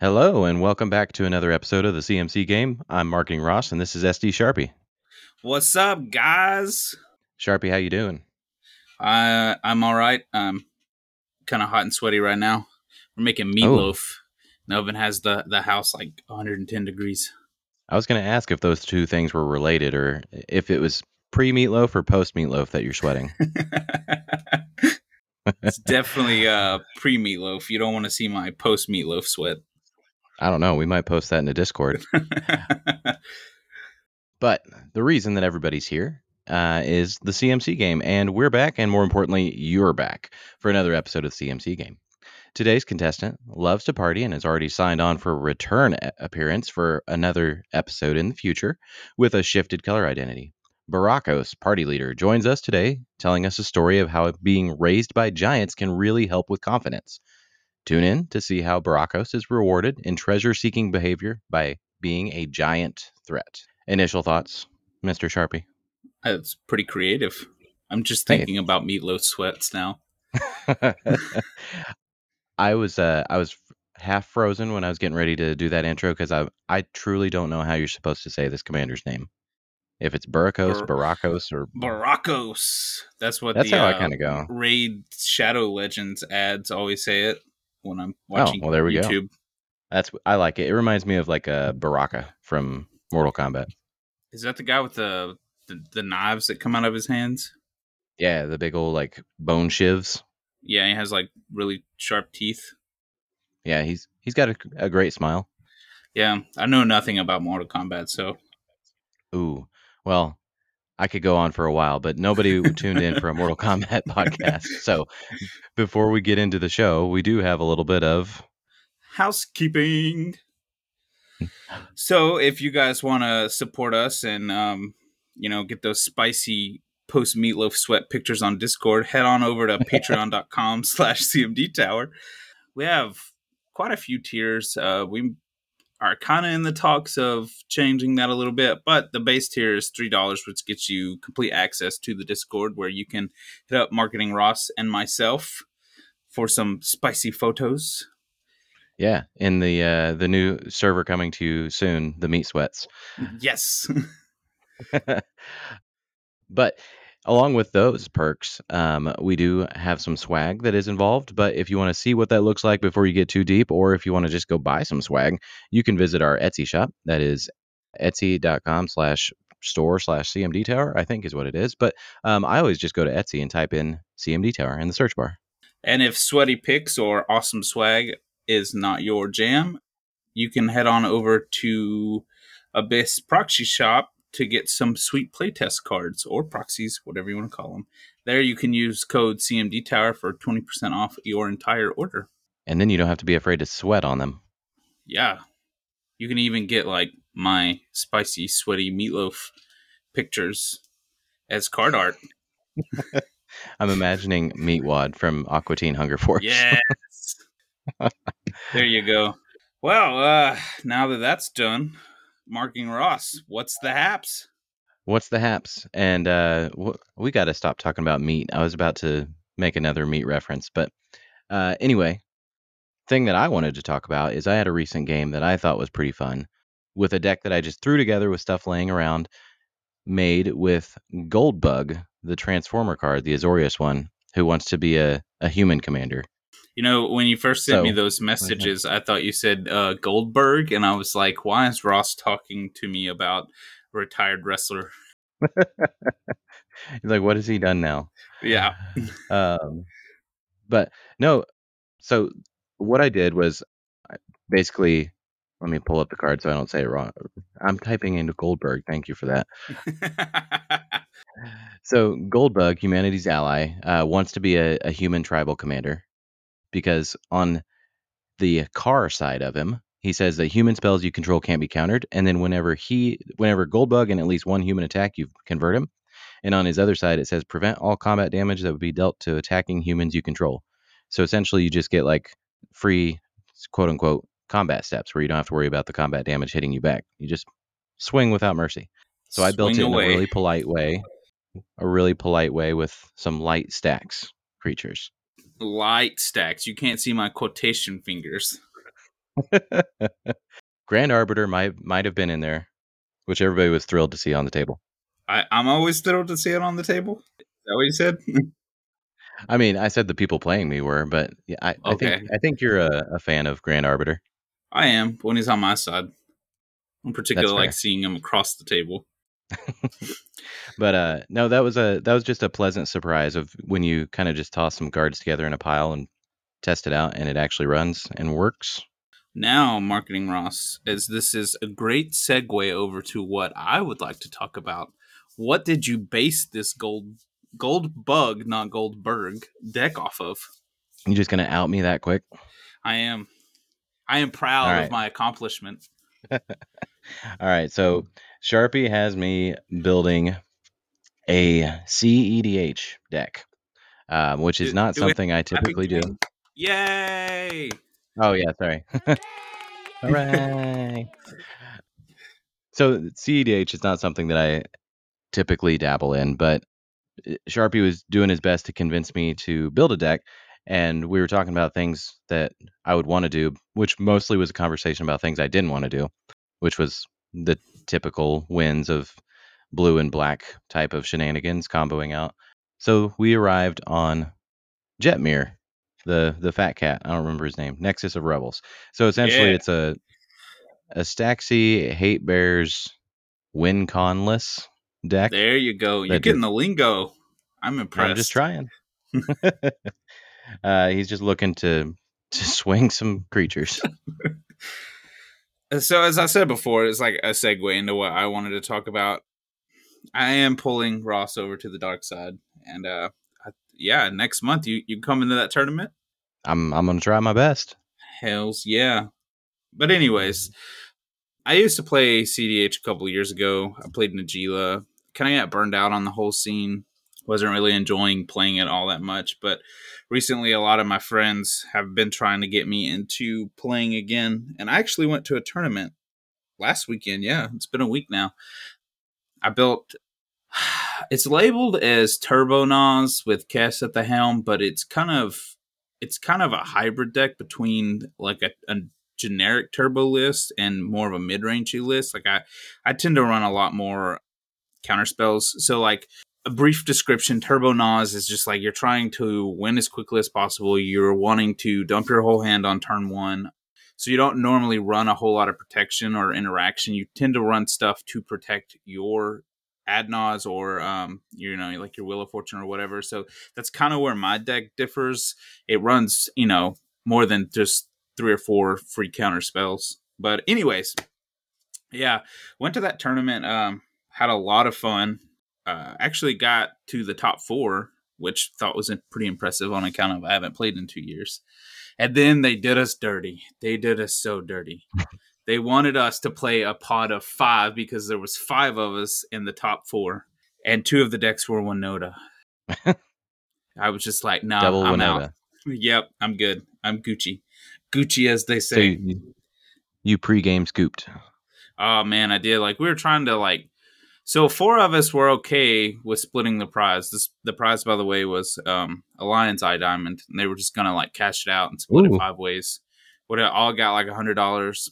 Hello, and welcome back to another episode of the CMC Game. I'm Marketing Ross, and this is SD Sharpie. What's up, guys? Sharpie, how you doing? Uh, I'm all right. I'm kind of hot and sweaty right now. We're making meatloaf. The oven has the the house like 110 degrees. I was going to ask if those two things were related, or if it was pre meatloaf or post meatloaf that you're sweating. it's definitely uh pre meatloaf. You don't want to see my post meatloaf sweat. I don't know. We might post that in the Discord. but the reason that everybody's here uh, is the CMC game, and we're back, and more importantly, you're back for another episode of the CMC game. Today's contestant loves to party and has already signed on for a return appearance for another episode in the future with a shifted color identity. Burakos, party leader, joins us today telling us a story of how being raised by giants can really help with confidence. Tune in to see how Burakos is rewarded in treasure seeking behavior by being a giant threat. Initial thoughts, Mr. Sharpie? That's pretty creative. I'm just thinking hey. about meatloaf sweats now. I was uh, I was half frozen when I was getting ready to do that intro because I I truly don't know how you're supposed to say this commander's name. If it's Barakos, Bar- Barakos, or Barakos. That's what that's the, how uh, I kind of go. Raid Shadow Legends ads always say it when I'm watching oh, well, there we YouTube. Go. That's I like it. It reminds me of like a Baraka from Mortal Kombat. Is that the guy with the, the the knives that come out of his hands? Yeah, the big old like bone shivs. Yeah, he has like really sharp teeth. Yeah, he's he's got a, a great smile. Yeah, I know nothing about Mortal Kombat, so. Ooh, well, I could go on for a while, but nobody tuned in for a Mortal Kombat podcast. So before we get into the show, we do have a little bit of housekeeping. so if you guys want to support us and um, you know get those spicy post meatloaf sweat pictures on Discord, head on over to patreon.com slash CMD Tower. We have quite a few tiers. Uh, we are kind of in the talks of changing that a little bit, but the base tier is three dollars, which gets you complete access to the Discord where you can hit up Marketing Ross and myself for some spicy photos. Yeah, in the uh, the new server coming to you soon, the Meat Sweats. Yes. but along with those perks, um, we do have some swag that is involved. But if you want to see what that looks like before you get too deep, or if you want to just go buy some swag, you can visit our Etsy shop. That is etsy.com slash store slash CMD Tower, I think is what it is. But um, I always just go to Etsy and type in CMD Tower in the search bar. And if sweaty pics or awesome swag is not your jam, you can head on over to Abyss Proxy Shop to get some sweet playtest cards or proxies, whatever you want to call them. There you can use code CMD Tower for 20% off your entire order. And then you don't have to be afraid to sweat on them. Yeah. You can even get like my spicy, sweaty meatloaf pictures as card art. I'm imagining Meatwad from Aqua Teen Hunger Force. Yes. there you go. Well, uh, now that that's done, marking Ross. What's the haps? What's the haps? And uh, we got to stop talking about meat. I was about to make another meat reference, but uh, anyway, thing that I wanted to talk about is I had a recent game that I thought was pretty fun with a deck that I just threw together with stuff laying around, made with Goldbug, the Transformer card, the Azorius one, who wants to be a, a human commander. You know, when you first sent so, me those messages, I thought you said uh, Goldberg, and I was like, why is Ross talking to me about a retired wrestler? He's like, what has he done now? Yeah. um, but no, so what I did was basically, let me pull up the card so I don't say it wrong. I'm typing into Goldberg. Thank you for that. so Goldbug, humanity's ally, uh, wants to be a, a human tribal commander because on the car side of him, he says that human spells you control can't be countered, and then whenever he, whenever Goldbug and at least one human attack, you convert him. And on his other side, it says prevent all combat damage that would be dealt to attacking humans you control. So essentially, you just get like free, quote unquote, combat steps where you don't have to worry about the combat damage hitting you back. You just swing without mercy. So I built it in a really polite way a really polite way with some light stacks creatures. Light stacks. You can't see my quotation fingers. Grand Arbiter might might have been in there, which everybody was thrilled to see on the table. I, I'm always thrilled to see it on the table. Is that what you said? I mean, I said the people playing me were, but yeah, I, I Okay. think I think you're a, a fan of Grand Arbiter. I am when he's on my side. In particular, That's like seeing him across the table. But uh, no, that was a that was just a pleasant surprise of when you kind of just toss some cards together in a pile and test it out, and it actually runs and works. Now, marketing Ross, as this is a great segue over to what I would like to talk about. What did you base this gold gold bug, not Goldberg, deck off of? You're just gonna out me that quick? I am, I am proud All of my accomplishment. All right, so Sharpie has me building a CEDH deck, um, which is Do- not do we something I typically do. Yay! Oh yeah, sorry. Hooray! So CEDH is not something that I typically dabble in, but uh, Sharpie was doing his best to convince me to build a deck, and we were talking about things that I would want to do, which mostly was a conversation about things I didn't want to do, which was the typical wins of blue and black type of shenanigans comboing out. So we arrived on Jetmir, the the fat cat. I don't remember his name. Nexus of Revels. So essentially, Yeah. it's a a Staxy Hate Bears win conless deck. There you go. You're getting the lingo. I'm impressed. I'm just trying. uh, he's just looking to to swing some creatures. So as I said before, it's like a segue into what I wanted to talk about. I am pulling Ross over to the dark side, and uh, I, yeah, next month you you come into that tournament. I'm I'm gonna try my best. Hells yeah. But anyways, I used to play CDH a couple of years ago. I played Najeela. Kind of got burned out on the whole scene. Wasn't really enjoying playing it all that much. But recently, a lot of my friends have been trying to get me into playing again. And I actually went to a tournament last weekend. Yeah, it's been a week now. I built. It's labeled as Turbo Nas with Kess at the helm, but it's kind of it's kind of a hybrid deck between like a, a generic turbo list and more of a mid-rangey list. Like I, I tend to run a lot more counter spells. So like a brief description, Turbo Nas is just like you're trying to win as quickly as possible. You're wanting to dump your whole hand on turn one. So you don't normally run a whole lot of protection or interaction. You tend to run stuff to protect your Ad Naus or um, you know, like your Wheel of Fortune or whatever. So that's kind of where my deck differs. It runs, you know, more than just three or four free counter spells. But anyways, yeah, went to that tournament. Um, had a lot of fun. Uh, actually got to the top four, which thought was pretty impressive on account of I haven't played in two years. And then they did us dirty. They did us so dirty. they wanted us to play a pot of five because there was five of us in the top four, and two of the decks were Winota. I was just like, nah, Double I'm Winota. out. Yep, I'm good. I'm Gucci. Gucci, as they So say. you, you pregame scooped. Oh man, I did. Like we were trying to like. So four of us were okay with splitting the prize. This the prize, by the way, was um, a lion's eye diamond, and they were just gonna like cash it out and split Ooh. it five ways. Would have all got like a hundred dollars,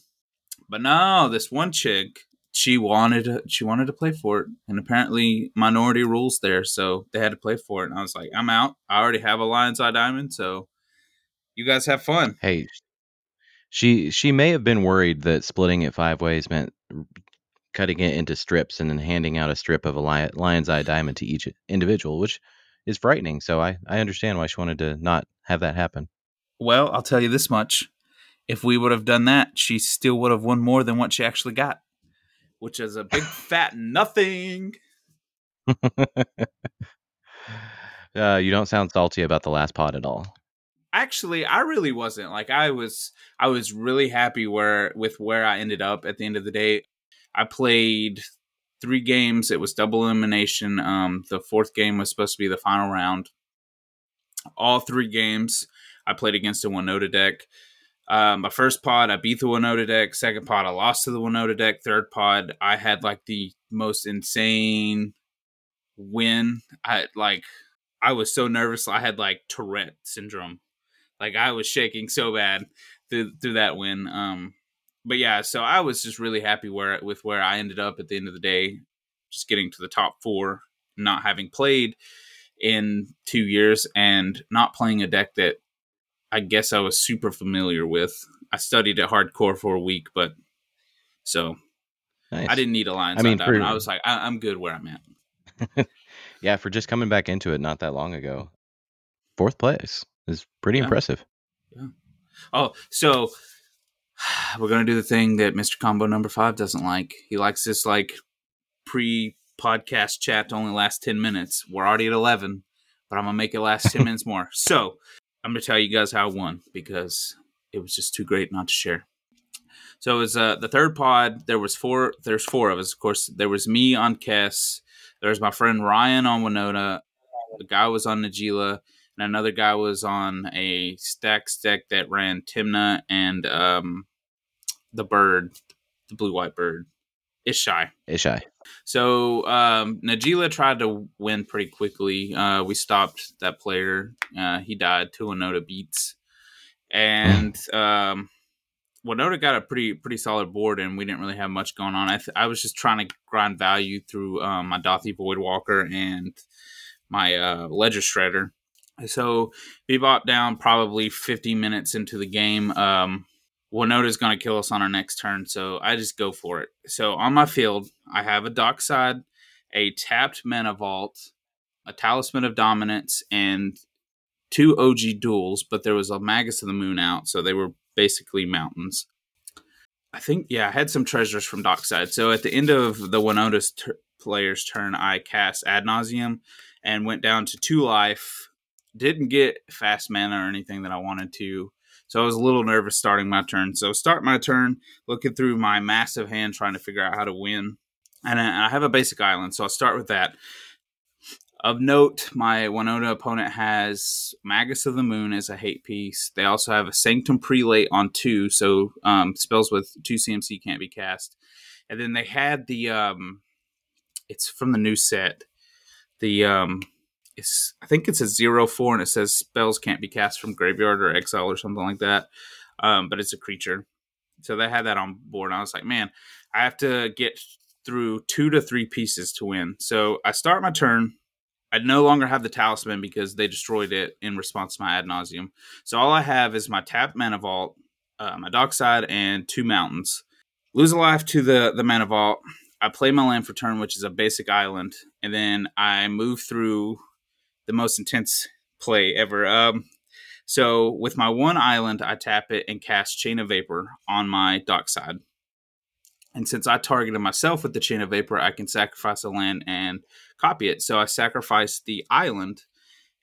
but no, this one chick, she wanted she wanted to play for it, and apparently minority rules there, so they had to play for it. And I was like, I'm out. I already have a lion's eye diamond, so you guys have fun. Hey, she she may have been worried that splitting it five ways meant cutting it into strips and then handing out a strip of a lion's eye diamond to each individual, which is frightening. So I I understand why she wanted to not have that happen. Well, I'll tell you this much. If we would have done that, she still would have won more than what she actually got, which is a big fat nothing. Uh, you don't sound salty about the last pot at all. Actually, I really wasn't. Like I was I was really happy where with where I ended up at the end of the day. I played three games. It was double elimination. Um the fourth game was supposed to be the final round. All three games I played against a Winota deck. Um, my first pod, I beat the Winota deck. Second pod, I lost to the Winota deck. Third pod, I had like the most insane win, I like I was so nervous. I had like Tourette syndrome. Like I was shaking so bad through through that win. Um, but yeah, so I was just really happy where with where I ended up at the end of the day, just getting to the top four, not having played in two years and not playing a deck that I guess I was super familiar with. I studied it hardcore for a week, but so Nice. I didn't need a Alliance I mean, on Diamond. for- I was like, I- I'm good where I'm at. yeah, for just coming back into it not that long ago, fourth place is pretty Yeah. impressive. Oh, so we're gonna do the thing that Mr. Combo number five doesn't like. He likes this like pre podcast chat to only last ten minutes. We're already at eleven, but I'm gonna make it last ten minutes more. So I'm gonna tell you guys how I won because it was just too great not to share. So it was uh, the third pod. There was four. There's four of us, of course. There was me on Kess. There was my friend Ryan on Winota. The guy was on Najeela and another guy was on a stack deck that ran Tymna and um, the bird, the blue white bird, Ishai. Ishai. So um, Najeela tried to win pretty quickly. Uh, we stopped that player. Uh, he died to Winota beats, and um, Winota got a pretty pretty solid board, and we didn't really have much going on. I, th- I was just trying to grind value through um, my Dauthi Voidwalker and my uh, Ledger Shredder. So Bebop down probably 50 minutes into the game. Um, Winota's going to kill us on our next turn, so I just go for it. So on my field, I have a Dockside, a tapped Mana Vault, a Talisman of Dominance, and two OG duels, but there was a Magus of the Moon out, so they were basically mountains. I think, yeah, I had some treasures from Dockside. So at the end of the Winota's tur player's turn, I cast Ad Nauseam and went down to two life. Didn't get fast mana or anything that I wanted to. So I was a little nervous starting my turn. So start my turn, looking through my massive hand, trying to figure out how to win. And I have a basic island, so I'll start with that. Of note, my Winota opponent has Magus of the Moon as a hate piece. They also have a Sanctum Prelate on two, so um, spells with two CMC can't be cast. And then they had the um, it's from the new set. The um, it's I think it's a zero four and it says spells can't be cast from graveyard or exile or something like that. Um, but it's a creature. So they had that on board. And I was like, man, I have to get through two to three pieces to win. So I start my turn. I no longer have the talisman because they destroyed it in response to my ad nauseam. So all I have is my tap mana vault, uh, my dockside, and two mountains. Lose a life to the the mana vault. I play my land for turn, which is a basic island, and then I move through the most intense play ever. Um, so with my one island, I tap it and cast Chain of Vapor on my dockside. And since I targeted myself with the Chain of Vapor, I can sacrifice a land and copy it. So I sacrificed the island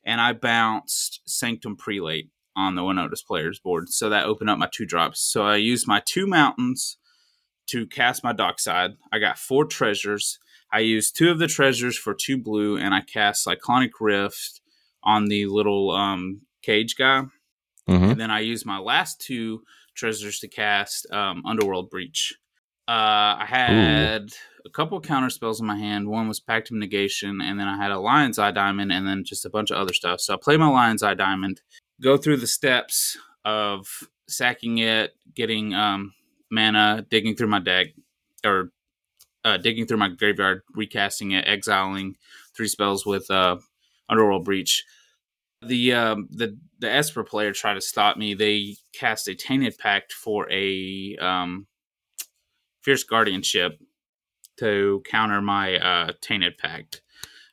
and I bounced Sanctum Prelate on the Winota's player's board. So that opened up my two drops. So I used my two mountains to cast my dockside. I got four treasures. I used two of the treasures for two blue, and I cast Cyclonic Rift on the little um, cage guy. hmm And then I used my last two treasures to cast um, Underworld Breach. Uh, I had a couple counter spells in my hand. One was Pact of Negation, and then I had a Lion's Eye Diamond, and then just a bunch of other stuff. So I play my Lion's Eye Diamond, go through the steps of sacking it, getting um, mana, digging through my deck, or uh, digging through my graveyard, recasting it, exiling three spells with uh, Underworld Breach. The um, the the Esper player tried to stop me. They cast a Tainted Pact for a um, Fierce Guardianship to counter my uh, Tainted Pact.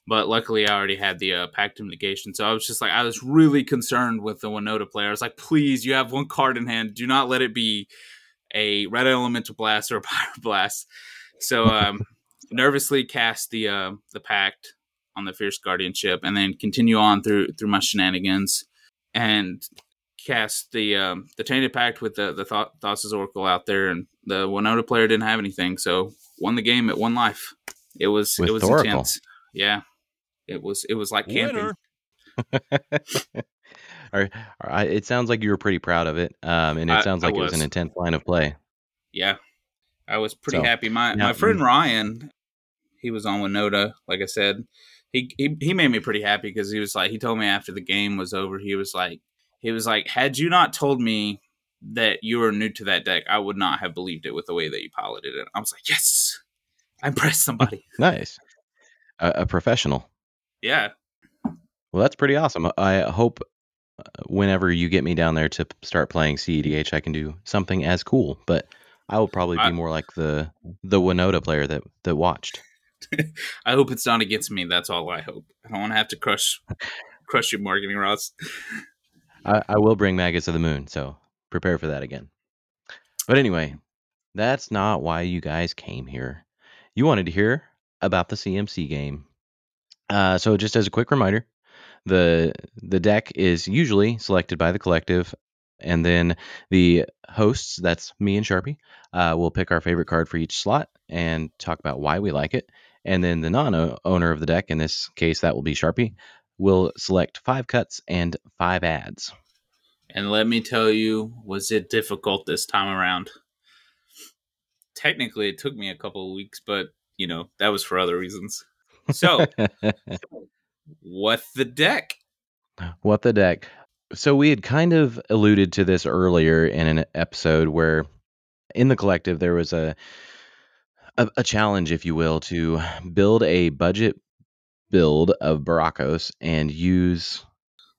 But luckily, I already had the uh, Pact of Negation. So I was just like, I was really concerned with the Winota player. I was like, please, you have one card in hand. Do not let it be a Red Elemental Blast or a Pyroblast. So um, nervously cast the uh, the Pact on the Fierce Guardianship, and then continue on through through my shenanigans, and cast the um, the Tainted Pact with the the Th- Thassa's Oracle out there, and the Winota player didn't have anything, so won the game at one life. It was With it was the Oracle. intense. Yeah, it was it was like camping. Winner. Or, or I, it sounds like you were pretty proud of it, um, and it I- sounds I like it was an intense line of play. Yeah, I was pretty So, happy. My my friend Ryan, he was on Winota, like I said. he, he he made me pretty happy because he was like he told me after the game was over he was like he was like had you not told me that you were new to that deck I would not have believed it with the way that you piloted it I was like yes I impressed somebody Nice. A, a professional. yeah Well, that's pretty awesome. I hope uh, whenever you get me down there to start playing CEDH, I can do something as cool. But I will probably be I- more like the the Winota player that that watched. I hope it's not against me that's all I hope I don't want to have to crush crush your marketing Ross. I, I will bring maggots to the moon, so prepare for that again. But anyway, that's not why you guys came here. You wanted to hear about the CMC game. Uh, so just as a quick reminder, the the deck is usually selected by the collective, and then the hosts, that's me and Sharpie, uh, will pick our favorite card for each slot and talk about why we like it. And then the non-owner of the deck, in this case, that will be Sharpie, will select five cuts and five adds. And let me tell you, was it difficult this time around? Technically, it took me a couple of weeks, but you know that was for other reasons. So, what the deck? what the deck? So we had kind of alluded to this earlier in an episode where in the collective there was a a, a challenge, if you will, to build a budget build of Burakos and use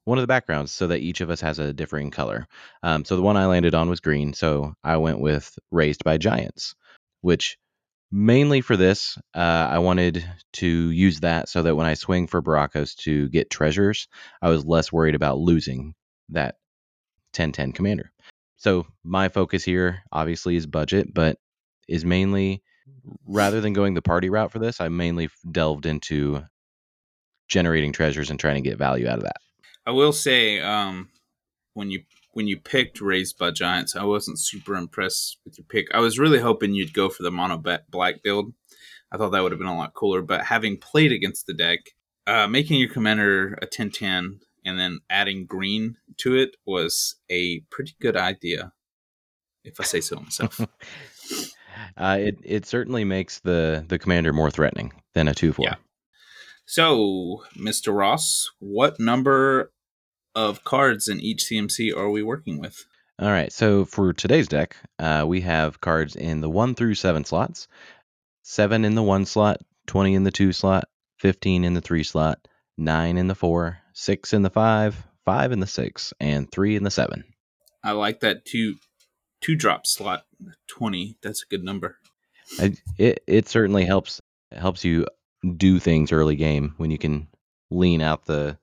one of the backgrounds so that each of us has a differing color. Um, so the one I landed on was green, so I went with Raised by Giants, which mainly for this, uh, I wanted to use that so that when I swing for Burakos to get treasures, I was less worried about losing that 1010 commander. So my focus here obviously is budget, but is mainly rather than going the party route for this, I mainly delved into generating treasures and trying to get value out of that. I will say, um, when you when you picked Raised by Giants, I wasn't super impressed with your pick. I was really hoping you'd go for the mono black build. I thought that would have been a lot cooler. But having played against the deck, uh, making your commander a 10-10 and then adding green to it was a pretty good idea, if I say so myself. Uh, it it certainly makes the the commander more threatening than a two four. Yeah. so, Mr. Ross, what number of cards in each CMC are we working with? All right. So for today's deck, uh, we have cards in the one through seven slots, seven in the one slot, twenty in the two slot, fifteen in the three slot, nine in the four, six in the five, five in the six, and three in the seven. I like that two two drop slot twenty. That's a good number. I, it it certainly helps helps you do things early game when you can lean out the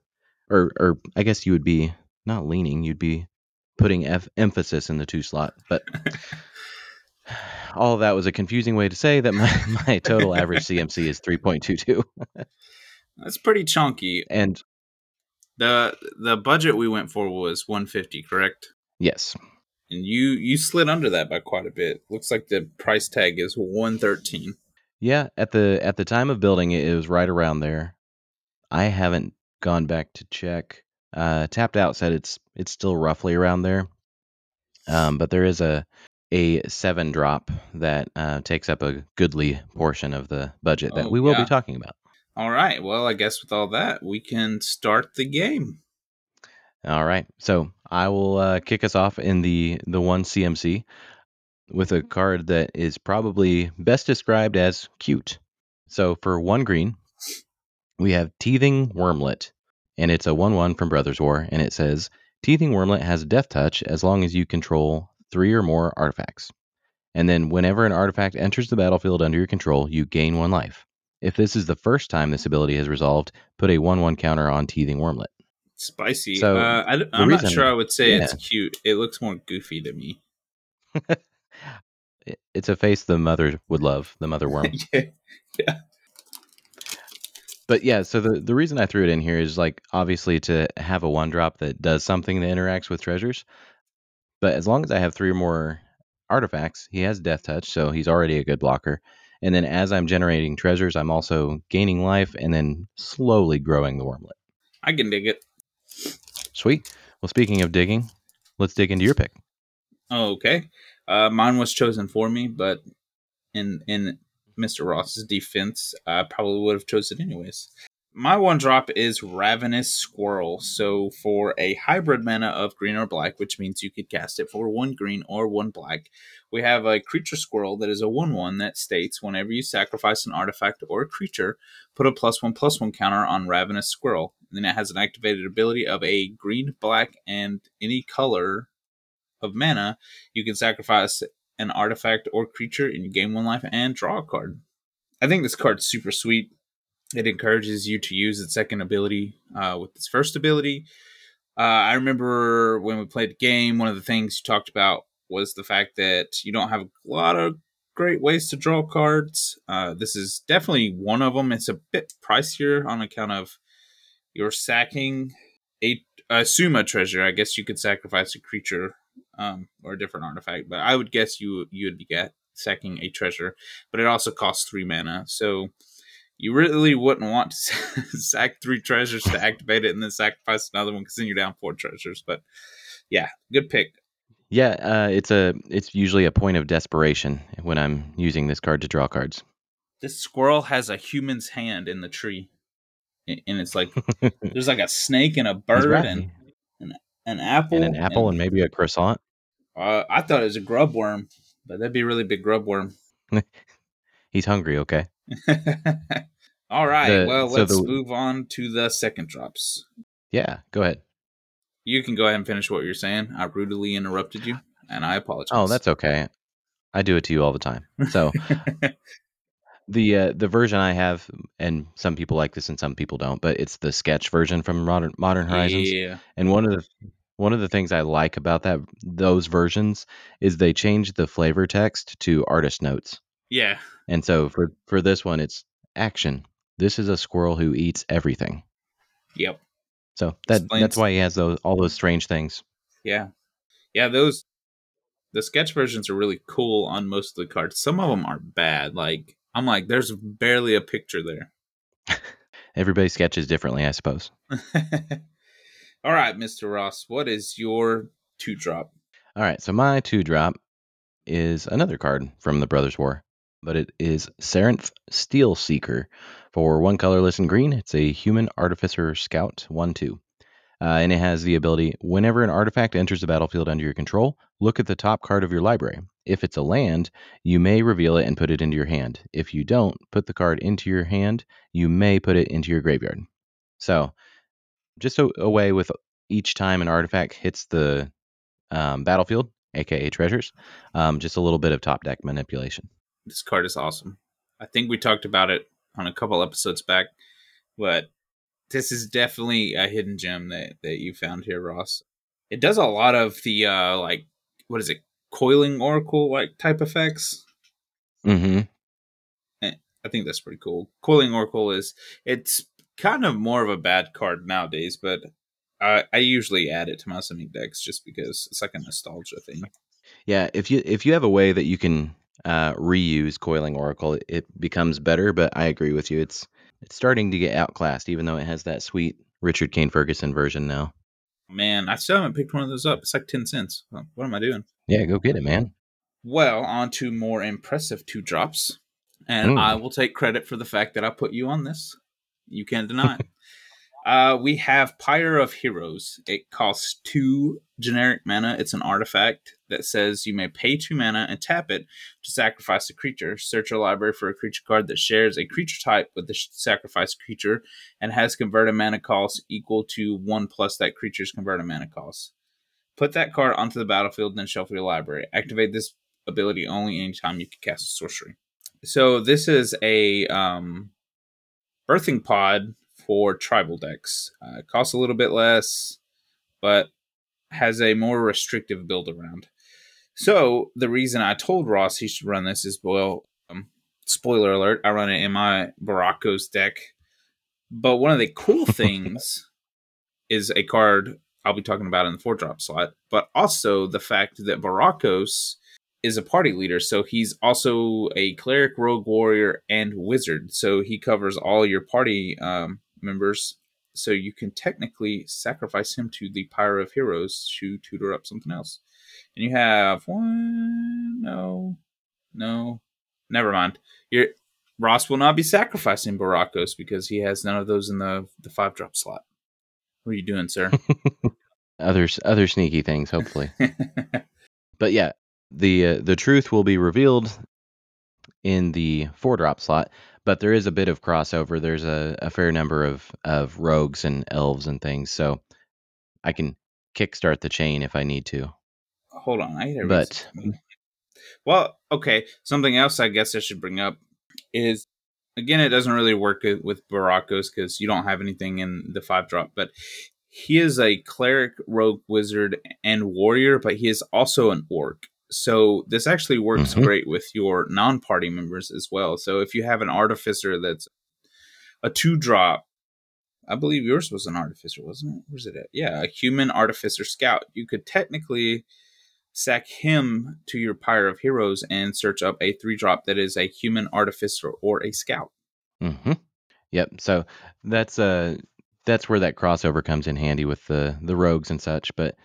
or or I guess you would be not leaning, you'd be putting F, emphasis in the two slot. But all of that was a confusing way to say that my, my total average CMC is 3.22. That's pretty chunky. And the The budget we went for was one fifty, correct? yes, And you you slid under that by quite a bit. Looks like the price tag is one thirteen. yeah, at the at the time of building it, it was right around there. I haven't gone back to check. Uh, TappedOut said it's it's still roughly around there. Um, but there is a a seven drop that uh, takes up a goodly portion of the budget that Oh, we will yeah. be talking about. All right. Well, I guess with all that, we can start the game. All right, so I will uh, kick us off in the the one CMC with a card that is probably best described as cute. So for one green, we have Teething Wormlet, and it's a one-one from Brothers War, and it says Teething Wormlet has Death Touch as long as you control three or more artifacts. And then whenever an artifact enters the battlefield under your control, you gain one life. If this is the first time this ability has resolved, put a 1 1 counter on Teething Wormlet. Spicy. So, uh, I, am not sure I would say it's cute. It looks more goofy to me. It's a face the mother would love, the mother worm. yeah. but yeah, so the, the reason I threw it in here is like obviously to have a one drop that does something that interacts with treasures. But as long as I have three or more artifacts, he has death touch, so he's already a good blocker. And then as I'm generating treasures, I'm also gaining life and then slowly growing the wormlet. I can dig it. Sweet. Well, speaking of digging, let's dig into your pick. Okay. Uh, mine was chosen for me, but in in Mr. Ross's defense, I probably would have chosen anyways. My one drop is Ravenous Squirrel. So for a hybrid mana of green or black, which means you could cast it for one green or one black, we have a creature squirrel that is a 1 1 that states whenever you sacrifice an artifact or a creature, put a plus 1 plus 1 counter on Ravenous Squirrel. And then it has an activated ability of a green, black, and any color of mana. You can sacrifice an artifact or creature in game one life and draw a card. I think this card's super sweet it encourages you to use its second ability uh, with its first ability. Uh, I remember when we played the game, one of the things you talked about was the fact that you don't have a lot of great ways to draw cards. Uh, this is definitely one of them. It's a bit pricier on account of you're sacking a, a Suma treasure. I guess you could sacrifice a creature um, or a different artifact, but I would guess you you would be get sacking a treasure. But it also costs three mana, so you really wouldn't want to sack three treasures to activate it and then sacrifice another one because then you're down four treasures. But yeah, good pick. Yeah, uh, it's a it's usually a point of desperation when I'm using this card to draw cards. This squirrel has a human's hand in the tree, and it's like there's like a snake and a bird and an, an apple and an apple and, and maybe a croissant. Uh, I thought it was a grub worm, but that'd be a really big grub worm. He's hungry. Okay. All right. The, well, let's the, move on to the second drops. Yeah, go ahead. You can go ahead and finish what you're saying. I rudely interrupted you, and I apologize. Oh, that's okay. I do it to you all the time. So the uh, the version I have, and some people like this and some people don't, but it's the sketch version from Modern Modern Horizons. Yeah. And one of the one of the things I like about that those versions is they change the flavor text to artist notes. Yeah. And so for for this one, it's action. This is a squirrel who eats everything. Yep. So that Explains. that's why he has those all those strange things. Yeah. Yeah, those the sketch versions are really cool on most of the cards. Some of them are bad. Like I'm like, there's barely a picture there. Everybody sketches differently, I suppose. all right, Mr. Ross, what is your two drop? All right, so my two drop is another card from the Brothers War but it is Sarenth Steel Seeker for one colorless and green. It's a human artificer scout 1 2. Uh, and it has the ability whenever an artifact enters the battlefield under your control, look at the top card of your library. If it's a land, you may reveal it and put it into your hand. If you don't put the card into your hand, you may put it into your graveyard. So, just a, a way with each time an artifact hits the um, battlefield, aka treasures, um, just a little bit of top deck manipulation this card is awesome. I think we talked about it on a couple episodes back, but this is definitely a hidden gem that, that you found here, Ross. It does a lot of the uh like what is it, coiling oracle like type effects. Mm-hmm. Eh, I think that's pretty cool. Coiling oracle is it's kind of more of a bad card nowadays, but I, I usually add it to my semi decks just because it's like a nostalgia thing. Yeah, if you if you have a way that you can uh, reuse Coiling Oracle, it becomes better. But I agree with you; it's it's starting to get outclassed, even though it has that sweet Richard Kane Ferguson version now. Man, I still haven't picked one of those up. It's like ten cents. What am I doing? Yeah, go get it, man. Well, on to more impressive two drops, and mm. I will take credit for the fact that I put you on this. You can't deny it. Uh, we have Pyre of Heroes. It costs two generic mana. It's an artifact that says you may pay two mana and tap it to sacrifice a creature. Search your library for a creature card that shares a creature type with the sacrificed creature and has converted mana cost equal to one plus that creature's converted mana cost. Put that card onto the battlefield, and then shuffle your library. Activate this ability only anytime you can cast a sorcery. So this is a um, birthing pod for tribal decks. Uh, it costs a little bit less, but has a more restrictive build around. So the reason I told Ross he should run this is well, um, spoiler alert, I run it in my Burakos deck. But one of the cool things is a card I'll be talking about in the four drop slot, but also the fact that Burakos is a party leader. So he's also a cleric, rogue warrior, and wizard. So he covers all your party um, members. So you can technically sacrifice him to the Pyre of Heroes to tutor up something else. And you have one, no, no, never mind. You're Ross will not be sacrificing Burakos because he has none of those in the the five drop slot. What are you doing, sir? other other sneaky things, hopefully. but yeah, the uh, the truth will be revealed in the four drop slot. But there is a bit of crossover. There's a, a fair number of of rogues and elves and things, so I can kickstart the chain if I need to. Hold on, I But well, okay. Something else I guess I should bring up is again, it doesn't really work with Burakos because you don't have anything in the five drop, but he is a cleric, rogue, wizard, and warrior, but he is also an orc. So this actually works Mhm. great with your non-party members as well. So if you have an artificer that's a two drop, I believe yours was an artificer, wasn't it? Where's it at? Yeah, a human artificer scout. You could technically sack him to your pyre of heroes and search up a three drop that is a human artificer or a scout. Mm-hmm. Yep. So that's uh that's where that crossover comes in handy with the the rogues and such. But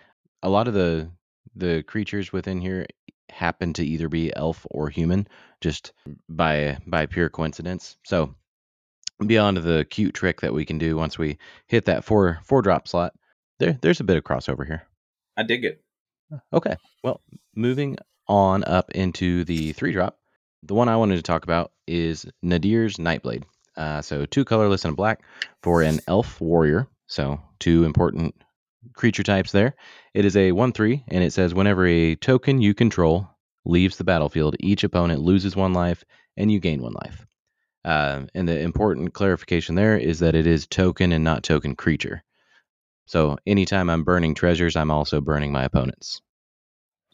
a lot of the the creatures within here happen to either be elf or human, just by by pure coincidence. So beyond the cute trick that we can do once we hit that four four drop slot, there there's a bit of crossover here. I dig it. Okay. Well, moving on up into the three drop, the one I wanted to talk about is Nadier's Nightblade. Uh, so two colorless and a black for an elf warrior. So two important creature types there. It is a 1 3, and it says whenever a token you control leaves the battlefield, each opponent loses one life and you gain one life. Uh, and the important clarification there is that it is token and not token creature. So anytime I'm burning treasures, I'm also burning my opponents.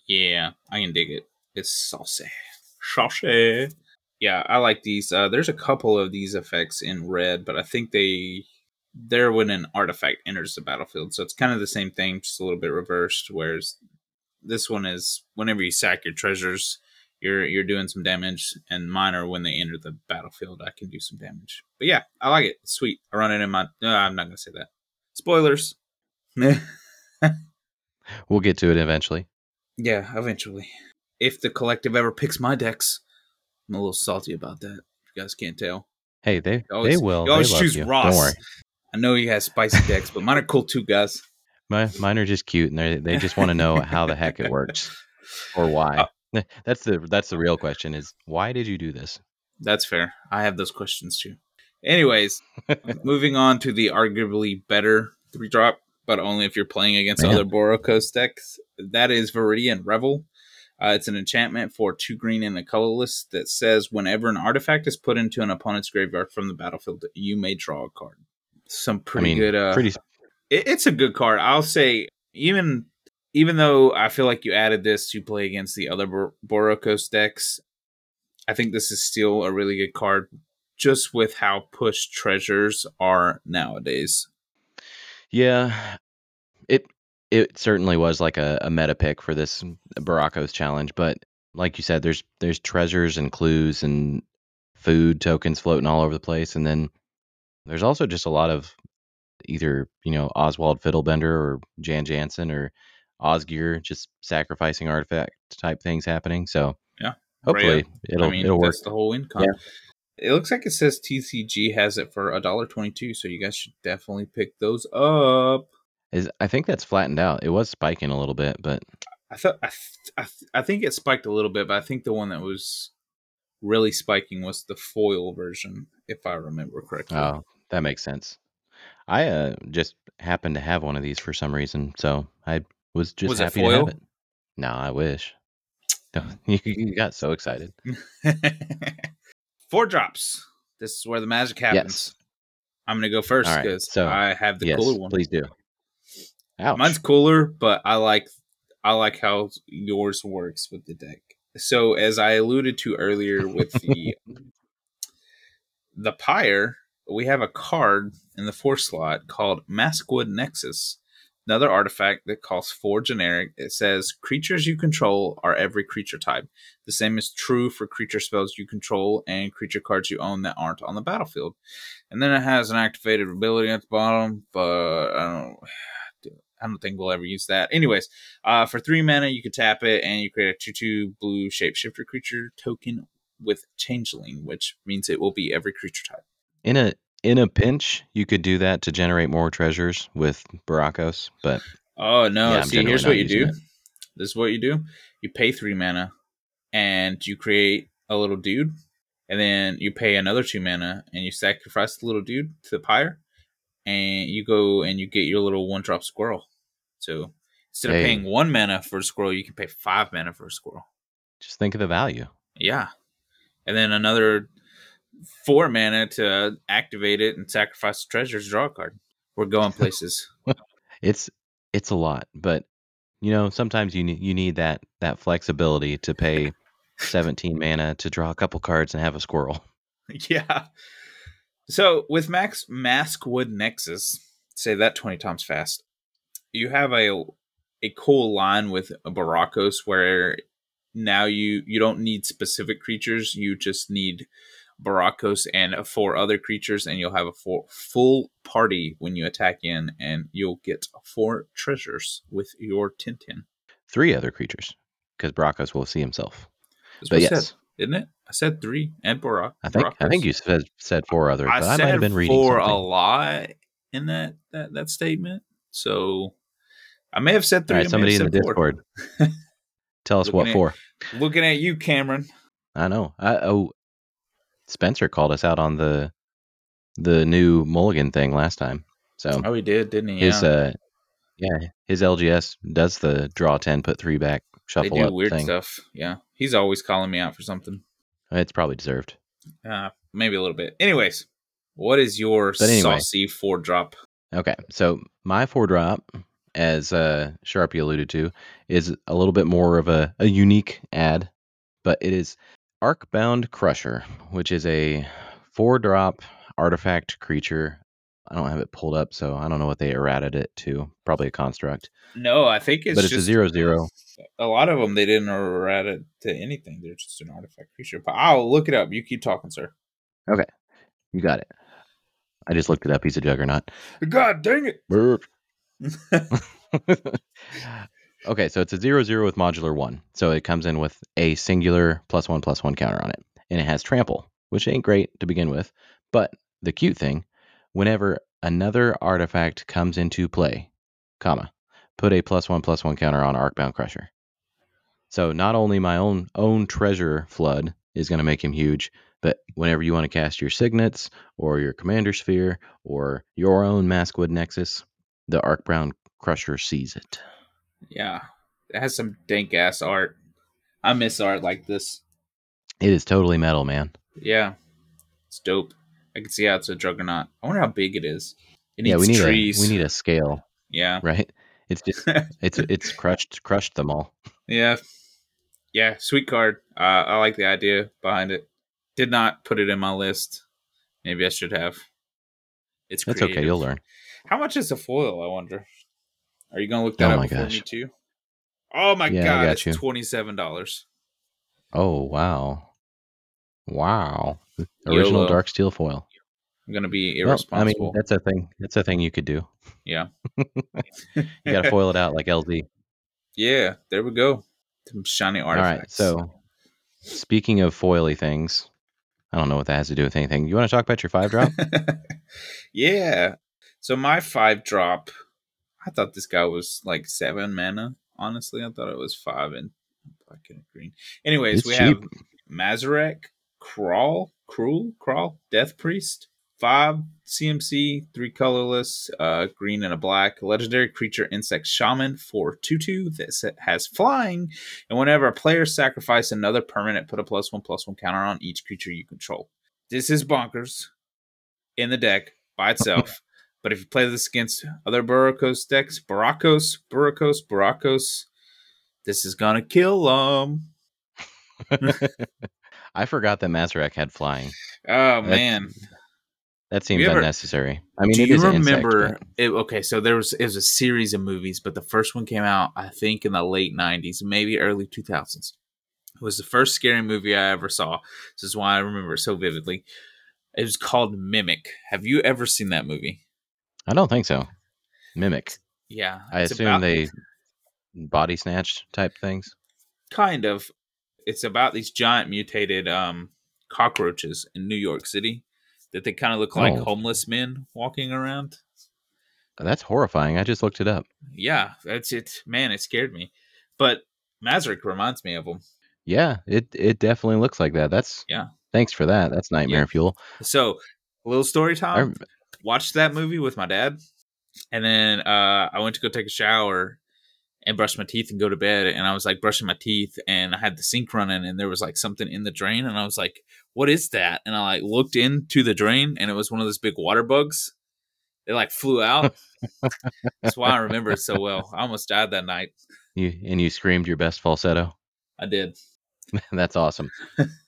Yeah, I can dig it. It's saucy. Saucy. Yeah, I like these. Uh, there's a couple of these effects in red, but I think they they're when an artifact enters the battlefield. So it's kind of the same thing, just a little bit reversed. Whereas this one is whenever you sack your treasures, you're you're doing some damage, and mine are when they enter the battlefield. I can do some damage. But yeah, I like it. Sweet. I run it in my. No, I'm not gonna say that. Spoilers. We'll get to it eventually. Yeah, eventually. If the collective ever picks my decks, I'm a little salty about that. You guys can't tell. Hey, they always- they will. you always choose you. Ross. Don't worry. I know he has spicy decks, but mine are cool too, guys. My, mine are just cute, and they they just want to know how the heck it works or why. Uh, That's the that's the real question: is why did you do this? That's fair. I have those questions too. Anyways, moving on to the arguably better three drop, but only if you're playing against other Burakos decks. That is Viridian Revel. Uh, it's an enchantment for two green and a colorless that says whenever an artifact is put into an opponent's graveyard from the battlefield, you may draw a card. Some pretty I mean, good. Uh, pretty. it, it's a good card. I'll say even even though I feel like you added this to play against the other Bor- Burakos decks, I think this is still a really good card just with how push treasures are nowadays. Yeah, it it certainly was like a, a meta pick for this Burakos challenge, but like you said, there's there's treasures and clues and food tokens floating all over the place, and then there's also just a lot of either you know Oswald Fiddlebender or Jan Jansen or Osgir just sacrificing artifact type things happening. So Yeah. hopefully Rhea. it'll I mean, it'll work. that's the whole income. con. It looks like it says TCG has it for a dollar twenty two, so you guys should definitely pick those up. Is I think that's flattened out. It was spiking a little bit, but I thought I, th- I, th- I think it spiked a little bit, but I think the one that was really spiking was the foil version, if I remember correctly. oh, that makes sense. I uh, just happened to have one of these for some reason, so I was just Was it happy to have foil? it. No, I wish. You got so excited. Four drops. This is where the magic happens. Yes. I'm gonna go first All right, because so, I have the yes, cooler one. please do. Ouch. Mine's cooler, but I like I like how yours works with the deck. So as I alluded to earlier with the the pyre, we have a card in the four slot called Maskwood Nexus. Another artifact that costs four generic. It says creatures you control are every creature type. The same is true for creature spells you control and creature cards you own that aren't on the battlefield. And then it has an activated ability at the bottom, but I don't I don't think we'll ever use that. Anyways, uh, for three mana, you can tap it and you create a 2 2 blue shapeshifter creature token with Changeling, which means it will be every creature type. In a in a pinch, you could do that to generate more treasures with Burakos, but Oh no! Yeah, See, here's what you do. it. This is what you do. You pay three mana, and you create a little dude, and then you pay another two mana, and you sacrifice the little dude to the pyre, and you go and you get your little one drop squirrel. So instead of paying one mana for a squirrel, you can pay five mana for a squirrel. just think of the value. Yeah, and then another four mana to activate it and sacrifice the treasures. Draw a card. We're going places. It's it's a lot, but you know sometimes you need you need that that flexibility to pay 17 mana to draw a couple cards and have a squirrel. yeah. So with Max Maskwood Nexus, say that twenty times fast. You have a a cool line with Burakos where now you you don't need specific creatures. You just need Burakos and four other creatures, and you'll have a four, full party when you attack in, and you'll get four treasures with your Tintin. Three other creatures because Burakos will see himself. That's But yes, said, isn't it? I said three and Barak. I think I think you said said four others, I but I, said might have been reading for a lot in that, that that statement. So I may have said three. right, somebody in the four. Discord, tell us what at- for. Looking at you, Cameron. I know. I, oh, Spencer called us out on the the new Mulligan thing last time. So Oh, he did, didn't he? his yeah. uh, yeah, his LGS does the draw ten, put three back, shuffle they do up weird thing. stuff. Yeah, he's always calling me out for something. It's probably deserved. Uh, maybe a little bit. Anyways, what is your anyway. saucy four drop? Okay, so my four drop, as uh, Sharpie alluded to, is a little bit more of a, a unique add, but it is Arcbound Crusher, which is a four drop artifact creature. I don't have it pulled up, so I don't know what they errated it to. Probably a construct, No, I think it's but it's just a zero zero. A lot of them they didn't add it to anything. They're just an artifact creature. But I'll look it up. You keep talking, sir. Okay, you got it. I just looked it up. He's a juggernaut. God dang it! Okay, so it's a zero zero with modular one. So it comes in with a singular plus one plus one counter on it. And it has trample, which ain't great to begin with. But the cute thing, whenever another artifact comes into play, comma, put a plus one plus one counter on Arcbound Crusher. So not only my own own treasure flood is going to make him huge, but whenever you want to cast your signets or your commander sphere or your own Maskwood Nexus, the Arcbound Crusher sees it. Yeah, it has some dank ass art. I miss art like this. It is totally metal, man. Yeah, it's dope. I can see how it's a juggernaut. I wonder how big it is. It needs yeah, we need trees. a we need a scale, yeah, right? It's just it's it's crushed crushed them all. yeah, yeah. Sweet card. Uh, I like the idea behind it. Did not put it in my list. Maybe I should have. It's That's okay, you'll learn. How much is a foil? I wonder. Are you gonna look that Oh up gosh. me too? Oh my Yeah, god, it's twenty seven dollars. Oh wow, wow! Original YOLO. dark steel foil. I'm gonna be Well, I mean, that's a thing. That's a thing you could do. yeah. You got to foil it out like LZ. yeah, there we go. Some shiny All artifacts. right. So, speaking of foily things, I don't know what that has to do with anything. You want to talk about your five drop? yeah. So my five drop, I thought this guy was like seven mana. Honestly, I thought it was five and black and green. Anyways, It's we cheap. have Mazirek, Kraul, Cruel, Kraul, Death Priest, five CMC, three colorless, uh, green and a black, legendary creature, insect shaman for two two that has flying, and whenever a player sacrifices another permanent, put a plus one plus one counter on each creature you control. This is bonkers in the deck by itself. but if you play this against other Burakos decks, Burakos, Burakos, Burakos, this is gonna kill them. I forgot that Mazirek had flying. Oh That's- man, That seems ever- unnecessary. I mean, do you insect, remember? but- it, okay, so there was it was a series of movies, but the first one came out I think in the late '90s, maybe early 2000s. It was the first scary movie I ever saw. This is why I remember it so vividly. It was called Mimic. Have you ever seen that movie? I don't think so. Mimic. Yeah, I assume about- they body snatched type things. kind of it's about these giant mutated um, cockroaches in New York City that they kind of look like Oh. homeless men walking around. That's horrifying. I just looked it up. Yeah, that's it. Man, it scared me. But Mazirek reminds me of them. Yeah, it it definitely looks like that. That's Yeah. Thanks for that. That's nightmare Yeah. fuel. So, a little story time. Watched that movie with my dad, and then uh, I went to go take a shower and brush my teeth and go to bed. And I was like brushing my teeth, and I had the sink running, and there was like something in the drain, and I was like, "What is that?" And I like looked into the drain, and it was one of those big water bugs. They like flew out. That's why I remember it so well. I almost died that night. you and you screamed your best falsetto. I did. That's awesome.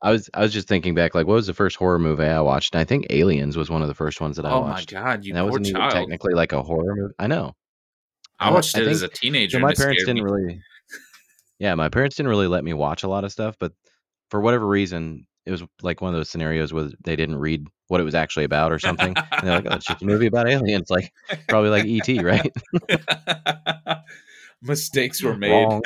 I was I was just thinking back, like, what was the first horror movie I watched? And I think Aliens was one of the first ones that I watched. oh my god, you And that wasn't even technically like a horror movie. I know. I I- watched I it as a teenager. My parents didn't me. really. Yeah, my parents didn't really let me watch a lot of stuff, but for whatever reason, it was like one of those scenarios where they didn't read what it was actually about or something. and they're like, "Oh, it's just a movie about aliens." Like probably like ET, right? Mistakes were made.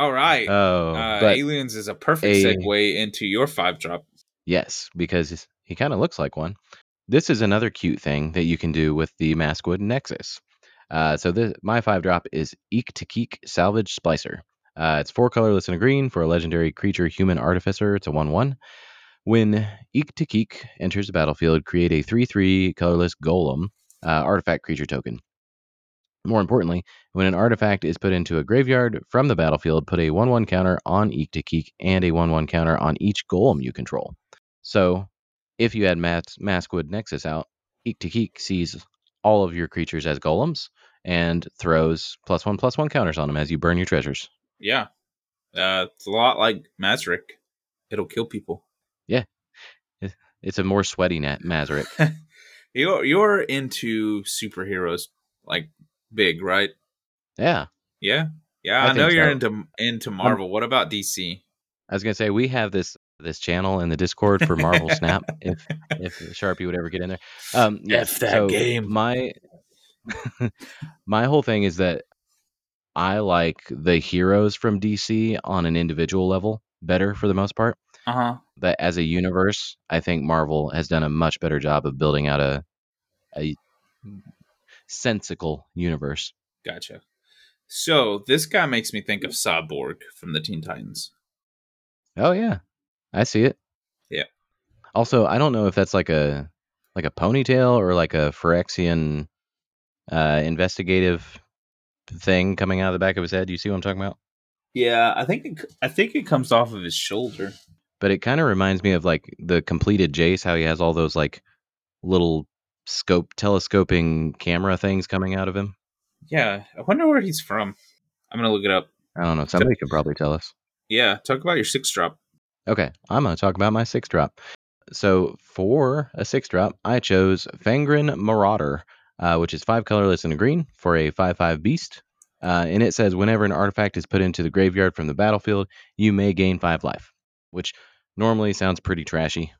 All right. Oh, uh, Aliens is a perfect a- segue into your five drop. yes, because he kind of looks like one. This is another cute thing that you can do with the Maskwood Nexus. Uh, so this, my five drop is Ich-Tekik Salvage Splicer. Uh, it's four colorless and a green for a legendary creature human artificer. It's a 1 1. When Ich-Tekik enters the battlefield, create a 3 3 colorless golem uh, artifact creature token. More importantly, when an artifact is put into a graveyard from the battlefield, put a 1 1 counter on Ich-Tekik and a 1 1 counter on each golem you control. So, if you had Mas- Maskwood Nexus out, Ich-Tekik sees all of your creatures as golems and throws plus one plus one counters on them as you burn your treasures. Yeah. Uh, it's a lot like Mazirek. It'll kill people. Yeah. It's a more sweaty Nat Mazirek. You're you're into superheroes like big, right? yeah, Yeah. Yeah, I I, know you're so. into into Marvel. what about DC? I was gonna say we have this this channel in the Discord for Marvel Snap. If if Sharpie would ever get in there, um, yeah, F that so game. My my whole thing is that I like the heroes from DC on an individual level better for the most part. Uh huh. But as a universe, I think Marvel has done a much better job of building out a a sensical universe. Gotcha. So this guy makes me think of Cyborg from the Teen Titans. Oh yeah, I see it. Yeah. Also, I don't know if that's like a like a ponytail or like a Phyrexian uh, investigative thing coming out of the back of his head. You see what I'm talking about? Yeah, I think it, I think it comes off of his shoulder. But it kind of reminds me of like the completed Jace, how he has all those like little scope telescoping camera things coming out of him. Yeah, I wonder where he's from. I'm gonna look it up. I don't know. Somebody could probably tell us. Yeah, talk about your six drop. Okay, I'm going to talk about my six drop. So for a six drop, I chose Fangren Marauder, uh, which is five colorless and a green for a 5 5 beast. Uh, and it says whenever an artifact is put into the graveyard from the battlefield, you may gain five life, which normally sounds pretty trashy.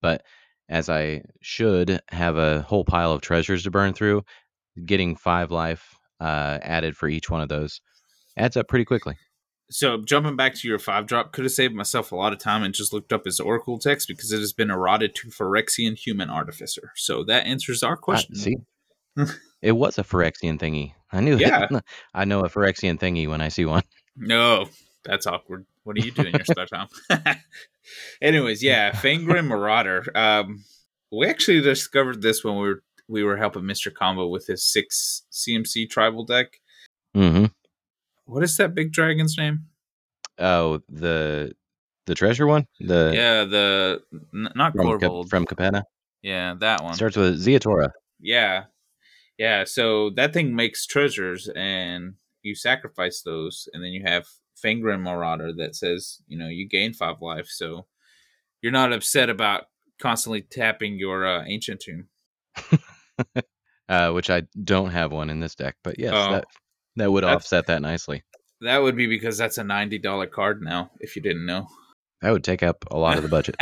But as I should have a whole pile of treasures to burn through, getting five life uh, added for each one of those adds up pretty quickly. So jumping back to your five drop, could have saved myself a lot of time and just looked up his oracle text because it has been eroded to Phyrexian human artificer. So that answers our Ah, question. see, it was a Phyrexian thingy. I knew Yeah. it. I know a Phyrexian thingy when I see one. No, that's awkward. What do you do in your spare time? Anyways, yeah, Fangren Marauder. Um, we actually discovered this when we were we were helping Mr. Combo with his six CMC tribal deck. Mm-hmm. What is that big dragon's name? Oh, the the treasure one. The yeah, the n- not from, Cap- from Capenna yeah, that one. starts with Ziatora. Yeah. Yeah, so that thing makes treasures and you sacrifice those and then you have Fangren Marauder that says, you know, you gain five life, so you're not upset about constantly tapping your uh, ancient tomb. Uh, which I don't have one in this deck, but yes, Oh. that that would offset that nicely. That would be because that's a $90 card now, if you didn't know. That would take up a lot of the budget.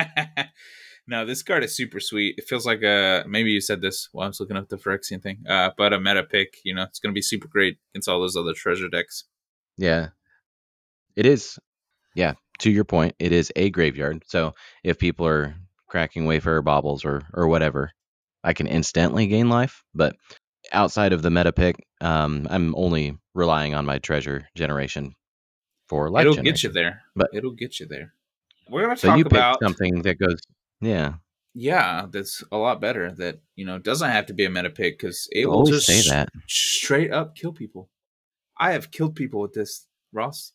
no, this card is super sweet. It feels like a maybe you said this while I was looking up the Phyrexian thing, uh, but a meta pick. You know, it's going to be super great against all those other treasure decks. yeah, It is, yeah. To your point, it is a graveyard. So if people are cracking Wayfarer baubles or or whatever, I can instantly gain life. But outside of the meta pick, um, I'm only relying on my treasure generation for life. It'll generation. get you there. But- it'll get you there. We're gonna So talk about something that goes, yeah. yeah, that's a lot better. That you know doesn't have to be a meta pick because it will just say that. straight up kill people. I have killed people with this, Ross.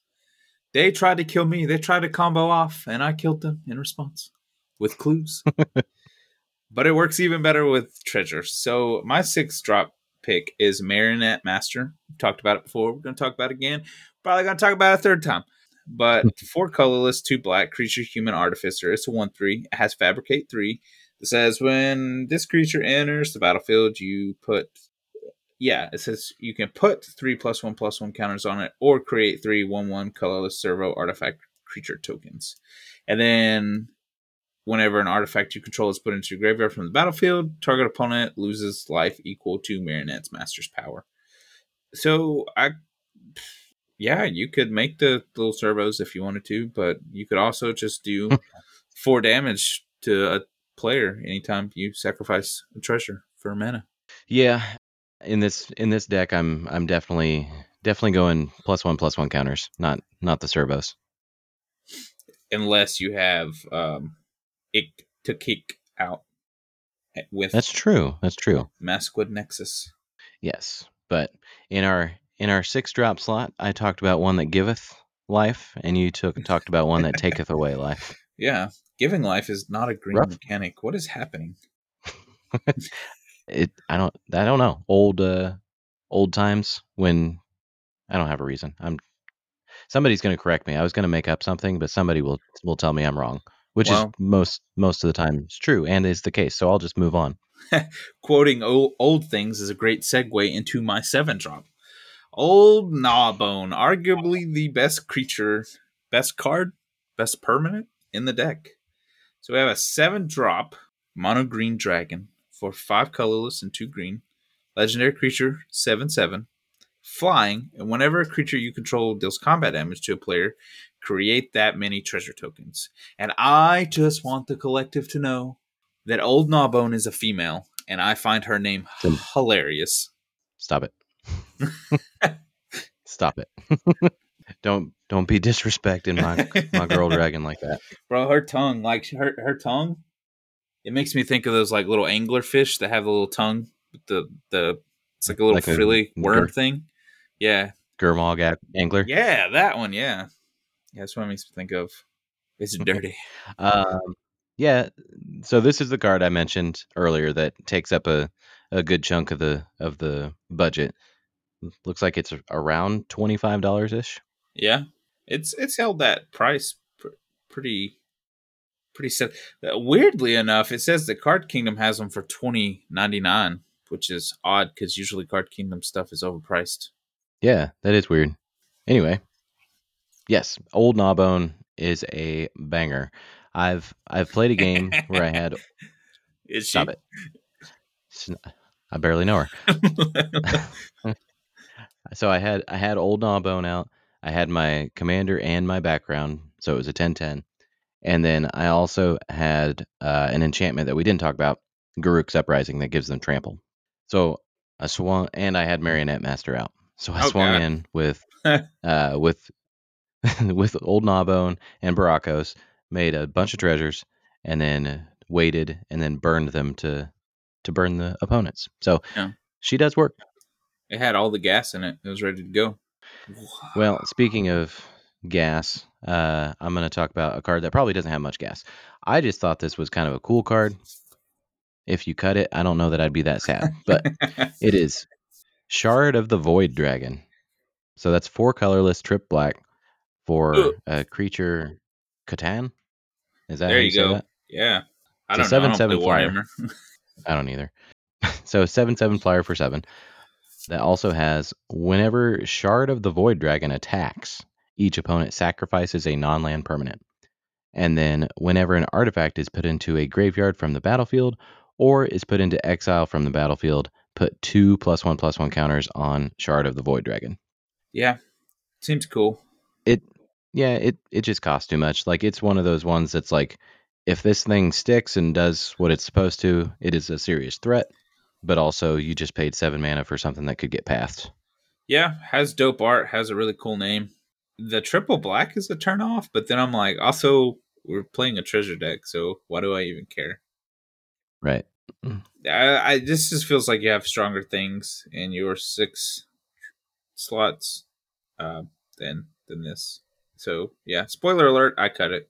They tried to kill me. They tried to combo off, and I killed them in response with clues. but it works even better with treasure. So my sixth drop pick is Marionette Master. We've talked about it before. We're going to talk about it again. Probably going to talk about it a third time. But four colorless, two black, creature, human, artificer. It's a 1 3. It has Fabricate 3. It says when this creature enters the battlefield, you put yeah, it says you can put three plus one plus one counters on it, or create three one one colorless servo artifact creature tokens. And then, whenever an artifact you control is put into your graveyard from the battlefield, target opponent loses life equal to Marionette's Master's power. So I, yeah, you could make the little servos if you wanted to, but you could also just do four damage to a player anytime you sacrifice a treasure for mana. Yeah, in this in this deck, I'm I'm definitely definitely going plus one plus one counters, not not the servos. unless you have um it to kick out with That's true. That's true. Maskwood Nexus. Yes, but in our in our six drop slot, I talked about one that giveth life, and you took talked about one that taketh away life. Yeah, giving life is not a green Rough. mechanic. What is happening? It I don't I don't know old uh old times when I don't have a reason. I'm somebody's going to correct me. I was going to make up something, but somebody will will tell me I'm wrong, which is most most of the time is true and is the case. So I'll just move on. Quoting old, old things is a great segue into my seven drop. Old Gnawbone, arguably the best creature, best card, best permanent in the deck. So we have a seven drop mono green dragon for five colorless and two green. Legendary creature, 7 7. Flying, and whenever a creature you control deals combat damage to a player, create that many treasure tokens. And I just want the collective to know that Old Gnawbone is a female, and I find her name Sim- hilarious. Stop it. Stop it. don't don't be disrespecting my my girl dragon like that. Bro, her tongue, like her her tongue, it makes me think of those like little angler fish that have a little tongue the the it's like a little Like a frilly worm gur- thing. Yeah, Gurmag Angler. yeah, that one. Yeah, yeah, that's what it makes me think of. It's dirty. Um, yeah. So this is the card I mentioned earlier that takes up a, a good chunk of the of the budget. Looks like it's around twenty five dollars ish. Yeah, it's it's held that price pr- pretty pretty set. Uh, weirdly enough, it says the Card Kingdom has them for twenty ninety nine, which is odd because usually Card Kingdom stuff is overpriced. Yeah, that is weird. Anyway, yes, Old Gnawbone is a banger. I've I've played a game where I had Is stop it. It's n- I barely know her. So I had I had Old Gnawbone out. I had my commander and my background, so it was a 10-10. And then I also had uh, an enchantment that we didn't talk about, Garruk's Uprising, that gives them trample. So I swung, and I had Marionette Master out. So I Oh, swung God. in with uh, with with Old Gnawbone and Burakos, made a bunch of treasures, and then waited and then burned them to to burn the opponents. So Yeah. she does work. It had all the gas in it. It was ready to go. Well, speaking of gas, uh, I'm going to talk about a card that probably doesn't have much gas. I just thought this was kind of a cool card. If you cut it, I don't know that I'd be that sad, but it is Shard of the Void Dragon. So that's four colorless, trip black for a creature, C'tan. Is that how there you, go. that? Yeah, I It's a don't know. I don't 7-7 flyer. I don't either. so seven seven flyer for seven. That also has whenever Shard of the Void Dragon attacks, each opponent sacrifices a non-land permanent. And then whenever an artifact is put into a graveyard from the battlefield or is put into exile from the battlefield, put two plus one plus one counters on Shard of the Void Dragon. yeah, seems cool. It yeah, it it just costs too much. Like it's one of those ones that's like, if this thing sticks and does what it's supposed to, it is a serious threat. But also, you just paid seven mana for something that could get passed. Yeah, has dope art, has a really cool name. The triple black is a turn off, but then I'm like, also we're playing a treasure deck, so why do I even care? Right. I, I this just feels like you have stronger things in your six slots uh, than than this. So yeah, spoiler alert, I cut it.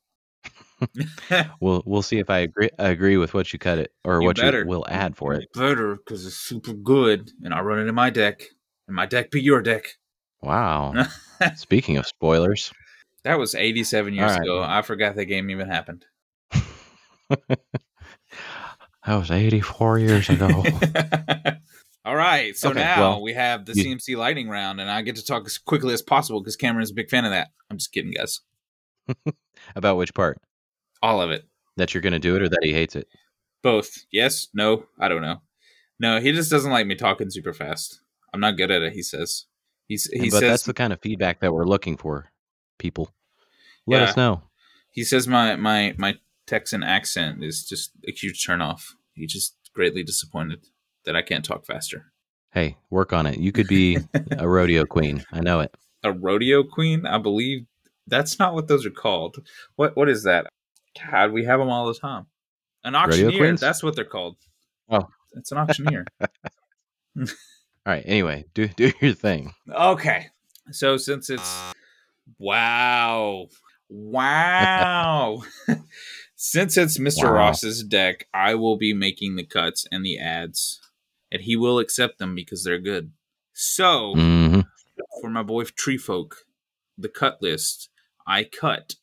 We'll we'll see if I agree agree with what you cut it or You what better. you will add for it. Better because it's super good, and I run it in my deck, and my deck be your deck. Wow. Speaking of spoilers, That was 87 years right. ago. I forgot the game even happened. that was 84 years ago. All right, so Okay, now well, we have the you- CMC lightning round, and I get to talk as quickly as possible because Cameron's a big fan of that. I'm just kidding, guys. About which part? All of it, That you're going to do it or that he hates it? both. Yes, no, I don't know. No, he just doesn't like me talking super fast. I'm not good at it. He says. He's he but says that's the kind of feedback that we're looking for, people. Let Yeah. us know. he says my my my Texan accent is just a huge turnoff. He's just greatly disappointed that I can't talk faster. Hey, work on it. You could be a rodeo queen. I know it. a rodeo queen. I believe that's not what those are called. What what is that? God, we have them all the time. An auctioneer. That's what they're called. Oh. it's an auctioneer. All right. Anyway, do do your thing. okay, so since it's wow, wow. Since it's Mr. Wow. Ross's deck, I will be making the cuts and the adds, and he will accept them because they're good. So, hmm for my boy Tree Folk, the cut list, I cut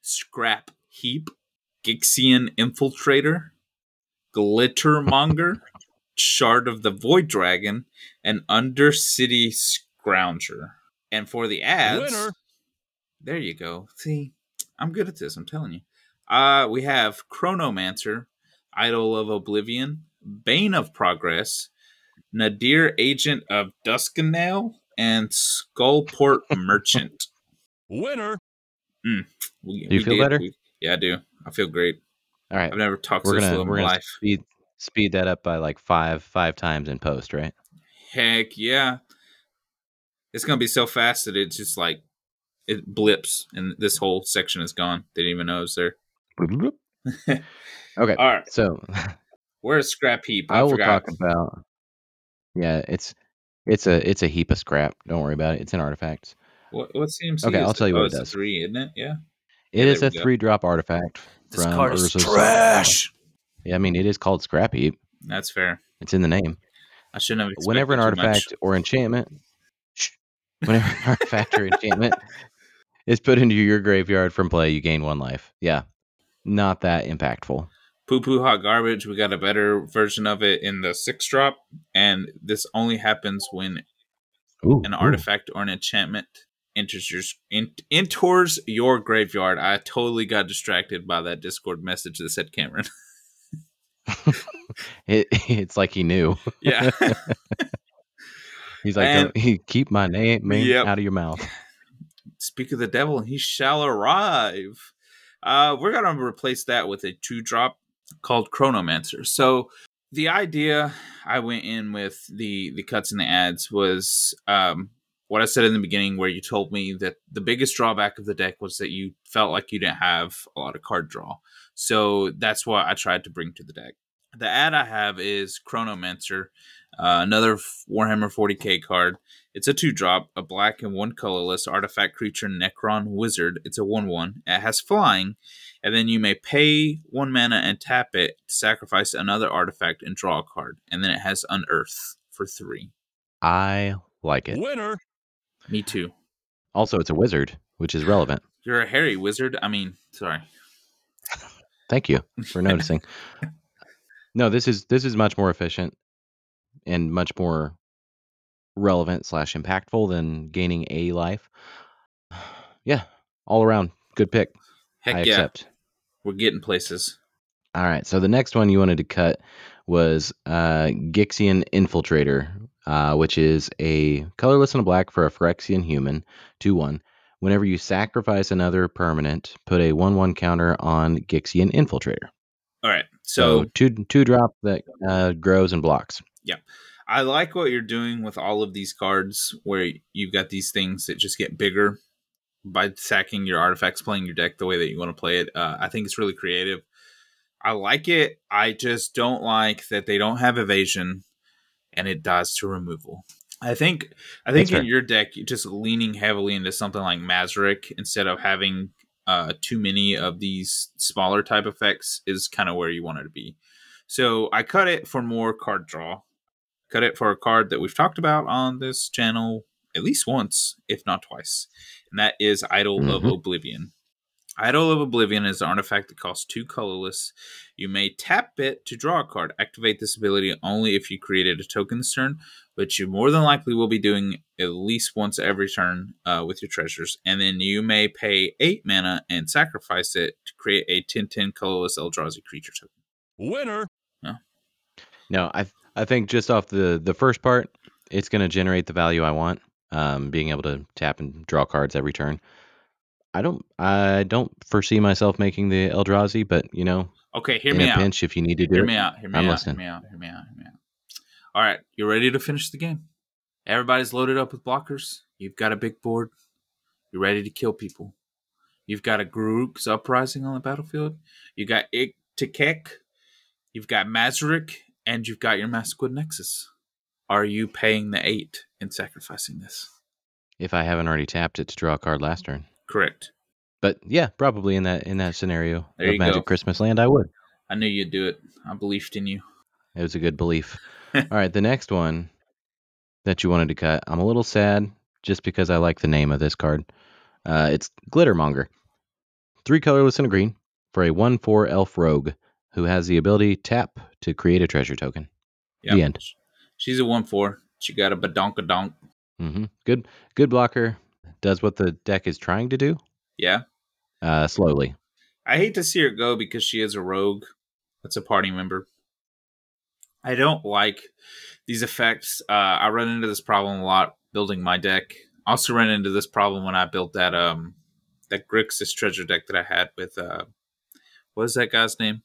Scrap Heap, Gixian Infiltrator, Glittermonger, Shard of the Void Dragon, and Undercity Scrounger. And for the adds, Winner. there you go. See, I'm good at this. I'm telling you. Uh, we have Chronomancer, Idol of Oblivion, Bane of Progress, Nadier Agent of Duskenel, and Skullport Merchant. Winner. Mm, We, Do you feel better? we- yeah, I do. I feel great. All right. I've never talked We're so gonna slow in we're my life. speed speed that up by like five five times in post, right? Heck yeah. It's gonna be so fast that it's just like it blips and this whole section is gone. They didn't even know it was there. okay. All right. So Where's Scrap Heap? I will forgot. talk about. Yeah, it's it's a it's a heap of scrap. Don't worry about it. It's an artifact. What, what CMC Okay, I'll tell you oh, what it does. three, isn't it? Yeah. It Yeah, is a go. three drop artifact. This from card is Urza's- trash. Yeah, I mean it is called scrap heap. That's fair. It's in the name. I shouldn't have Whenever an artifact much. or enchantment, shh, whenever an artifact or enchantment is put into your graveyard from play, you gain one life. Yeah, not that impactful. Poo Poo Hot Garbage, we got a better version of it in the six drop, and this only happens when Ooh, an ooh. artifact or an enchantment enters your in, enters your graveyard. I totally got distracted by that Discord message that said Cameron. It, it's like he knew. yeah. He's like, And- Don't, keep my name man, Yep. out of your mouth. Speak of the devil, and he shall arrive. Uh, we're gonna replace that with a two drop called Chronomancer. So the idea I went in with the the cuts and the adds was um, what I said in the beginning, where you told me that the biggest drawback of the deck was that you felt like you didn't have a lot of card draw. So that's what I tried to bring to the deck. The add I have is Chronomancer, uh, another Warhammer 40k card. It's a two drop, a black and one colorless artifact creature Necron Wizard. It's a 1 1. It has flying, and then you may pay one mana and tap it to sacrifice another artifact and draw a card. And then it has Unearth for three. I like it. Winner. Me too. Also, it's a wizard, which is relevant. You're a hairy wizard. I mean, sorry. Thank you for noticing. no, this is this is much more efficient and much more relevant slash impactful than gaining a life. Yeah, all around good pick. Heck I yeah. accept. We're getting places. All right, so the next one you wanted to cut was uh, Gixian Infiltrator, uh, which is a colorless and a black for a Phyrexian human, 2 1. Whenever you sacrifice another permanent, put a 1 1 counter on Gixian Infiltrator. All right. So, So two, two drop that uh, grows and blocks. Yeah. I like what you're doing with all of these cards where you've got these things that just get bigger by sacking your artifacts, playing your deck the way that you want to play it. Uh, I think it's really creative. I like it. I just don't like that they don't have evasion and it dies to removal. I think I think That's fair. in your deck, just leaning heavily into something like Mazirek instead of having uh, too many of these smaller type effects is kind of where you want it to be. So I cut it for more card draw. Cut it for a card that we've talked about on this channel at least once, if not twice, and that is Idol of Mhm. Oblivion. Idol of Oblivion is an artifact that costs two colorless. You may tap it to draw a card. Activate this ability only if you created a token this turn, which you more than likely will be doing at least once every turn uh, with your treasures. And then you may pay eight mana and sacrifice it to create a 10 10 colorless Eldrazi creature token. Winner. No, I I think just off the the first part, it's going to generate the value I want. Um, being able to tap and draw cards every turn. I don't I don't foresee myself making the Eldrazi, but you know, Okay, hear in me a out. pinch, if you need to do Hear it, me out. Hear me I'm out. listening. Hear me out. Hear me out. Hear me out. All right, you're ready to finish the game? Everybody's loaded up with blockers. You've got a big board. You're ready to kill people. You've got a Garruk's Uprising on the battlefield. You got Ich-Tekik. You've got Mazirek, and you've got your Maskwood Nexus. Are you paying the eight and sacrificing this? if I haven't already tapped it to draw a card last turn. Correct. But yeah, probably in that in that scenario There of Magic go. Christmas Land, I would. I knew you'd do it. I believed in you. It was a good belief. All right, the next one that you wanted to cut, I'm a little sad just because I like the name of this card. Uh, it's Glittermonger. Three colorless and a green for a 1 4 elf rogue who has the ability tap to create a treasure token. Yeah. The end. She's a 1 4. She got a badonkadonk. hmm Good, good blocker. Does what the deck is trying to do Yeah. uh, slowly. I hate to see her go because she is a rogue. That's a party member. I don't like these effects. Uh, I run into this problem a lot building my deck. Also ran into this problem when I built that um that Grixis treasure deck that I had with uh what is that guy's name?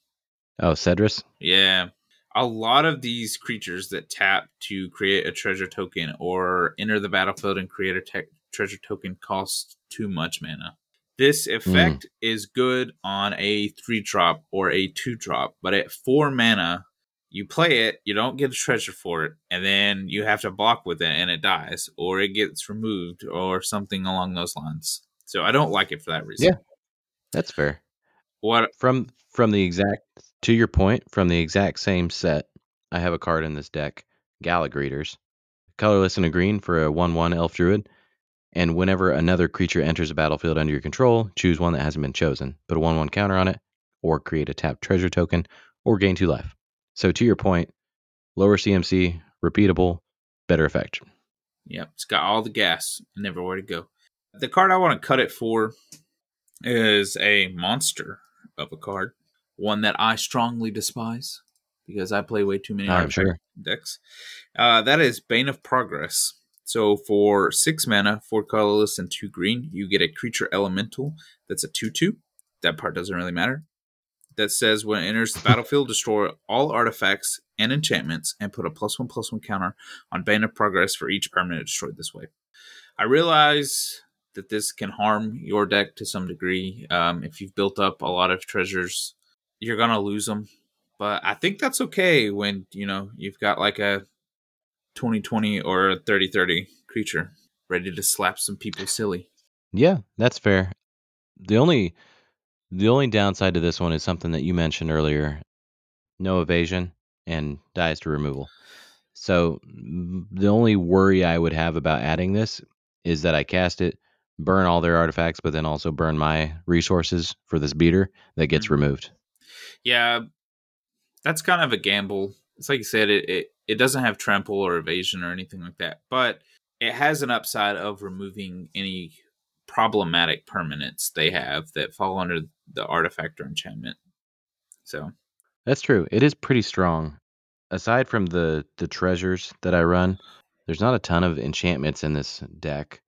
Oh, Cedrus. Yeah. A lot of these creatures that tap to create a treasure token or enter the battlefield and create a te- treasure token costs too much mana. This effect hmm. is good on a 3 drop or a 2 drop, but at 4 mana, you play it, you don't get a treasure for it, and then you have to block with it and it dies, or it gets removed, or something along those lines. So I don't like it for that reason. Yeah. That's fair. What From from the exact to your point, from the exact same set, I have a card in this deck, Gala Greeters. Colorless and a green for a 1 1 elf druid. And whenever another creature enters a battlefield under your control, choose one that hasn't been chosen. Put a 1 1 counter on it, or create a tapped treasure token, or gain 2 life. So to your point, lower CMC, repeatable, better effect. Yep, it's got all the gas and everywhere to go. The card I want to cut it for is a monster of a card, one that I strongly despise because I play way too many I'm sure. decks. Uh, that is Bane of Progress. So for six mana, four colorless, and two green, you get a creature elemental that's a 2 2. That part doesn't really matter. That says when it enters the battlefield, destroy all artifacts and enchantments and put a plus one plus one counter on Bane of Progress for each permanent destroyed this way. I realize that this can harm your deck to some degree. Um, if you've built up a lot of treasures, you're gonna lose them. But I think that's okay when you know you've got like a 2020 or a 3030 creature ready to slap some people silly. Yeah, that's fair. The only the only downside to this one is something that you mentioned earlier. No evasion and dies to removal. So the only worry I would have about adding this is that I cast it, burn all their artifacts, but then also burn my resources for this beater that gets Mhm. removed. Yeah, that's kind of a gamble. It's like you said, it, it it doesn't have trample or evasion or anything like that, but it has an upside of removing any problematic permanents they have that fall under the artifact or enchantment. So That's true. It is pretty strong. Aside from the the treasures that I run, there's not a ton of enchantments in this deck.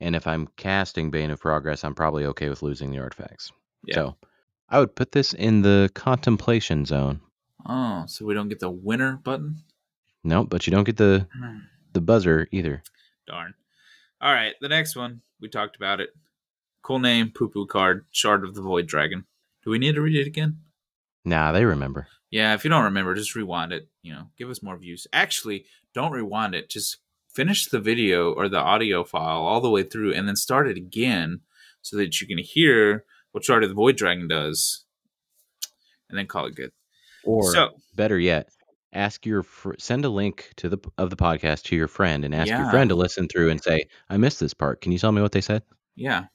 And if I'm casting Bane of Progress, I'm probably okay with losing the artifacts. Yeah. So I would put this in the contemplation zone. Oh, so we don't get the winner button? Nope, but you don't get the hmm. the buzzer either. Darn. All right, the next one. We talked about it. Cool name, poo poo card, Shard of the Void Dragon. Do we need to read it again? Nah, they remember. Yeah, if you don't remember, just rewind it. You know, give us more views. Actually, don't rewind it. Just finish the video or the audio file all the way through and then start it again so that you can hear what Shard of the Void Dragon does and then call it good. Or so, better yet, ask your fr- send a link to the of the podcast to your friend and ask your friend to listen through and say, "I missed this part. Can you tell me what they said?" yeah.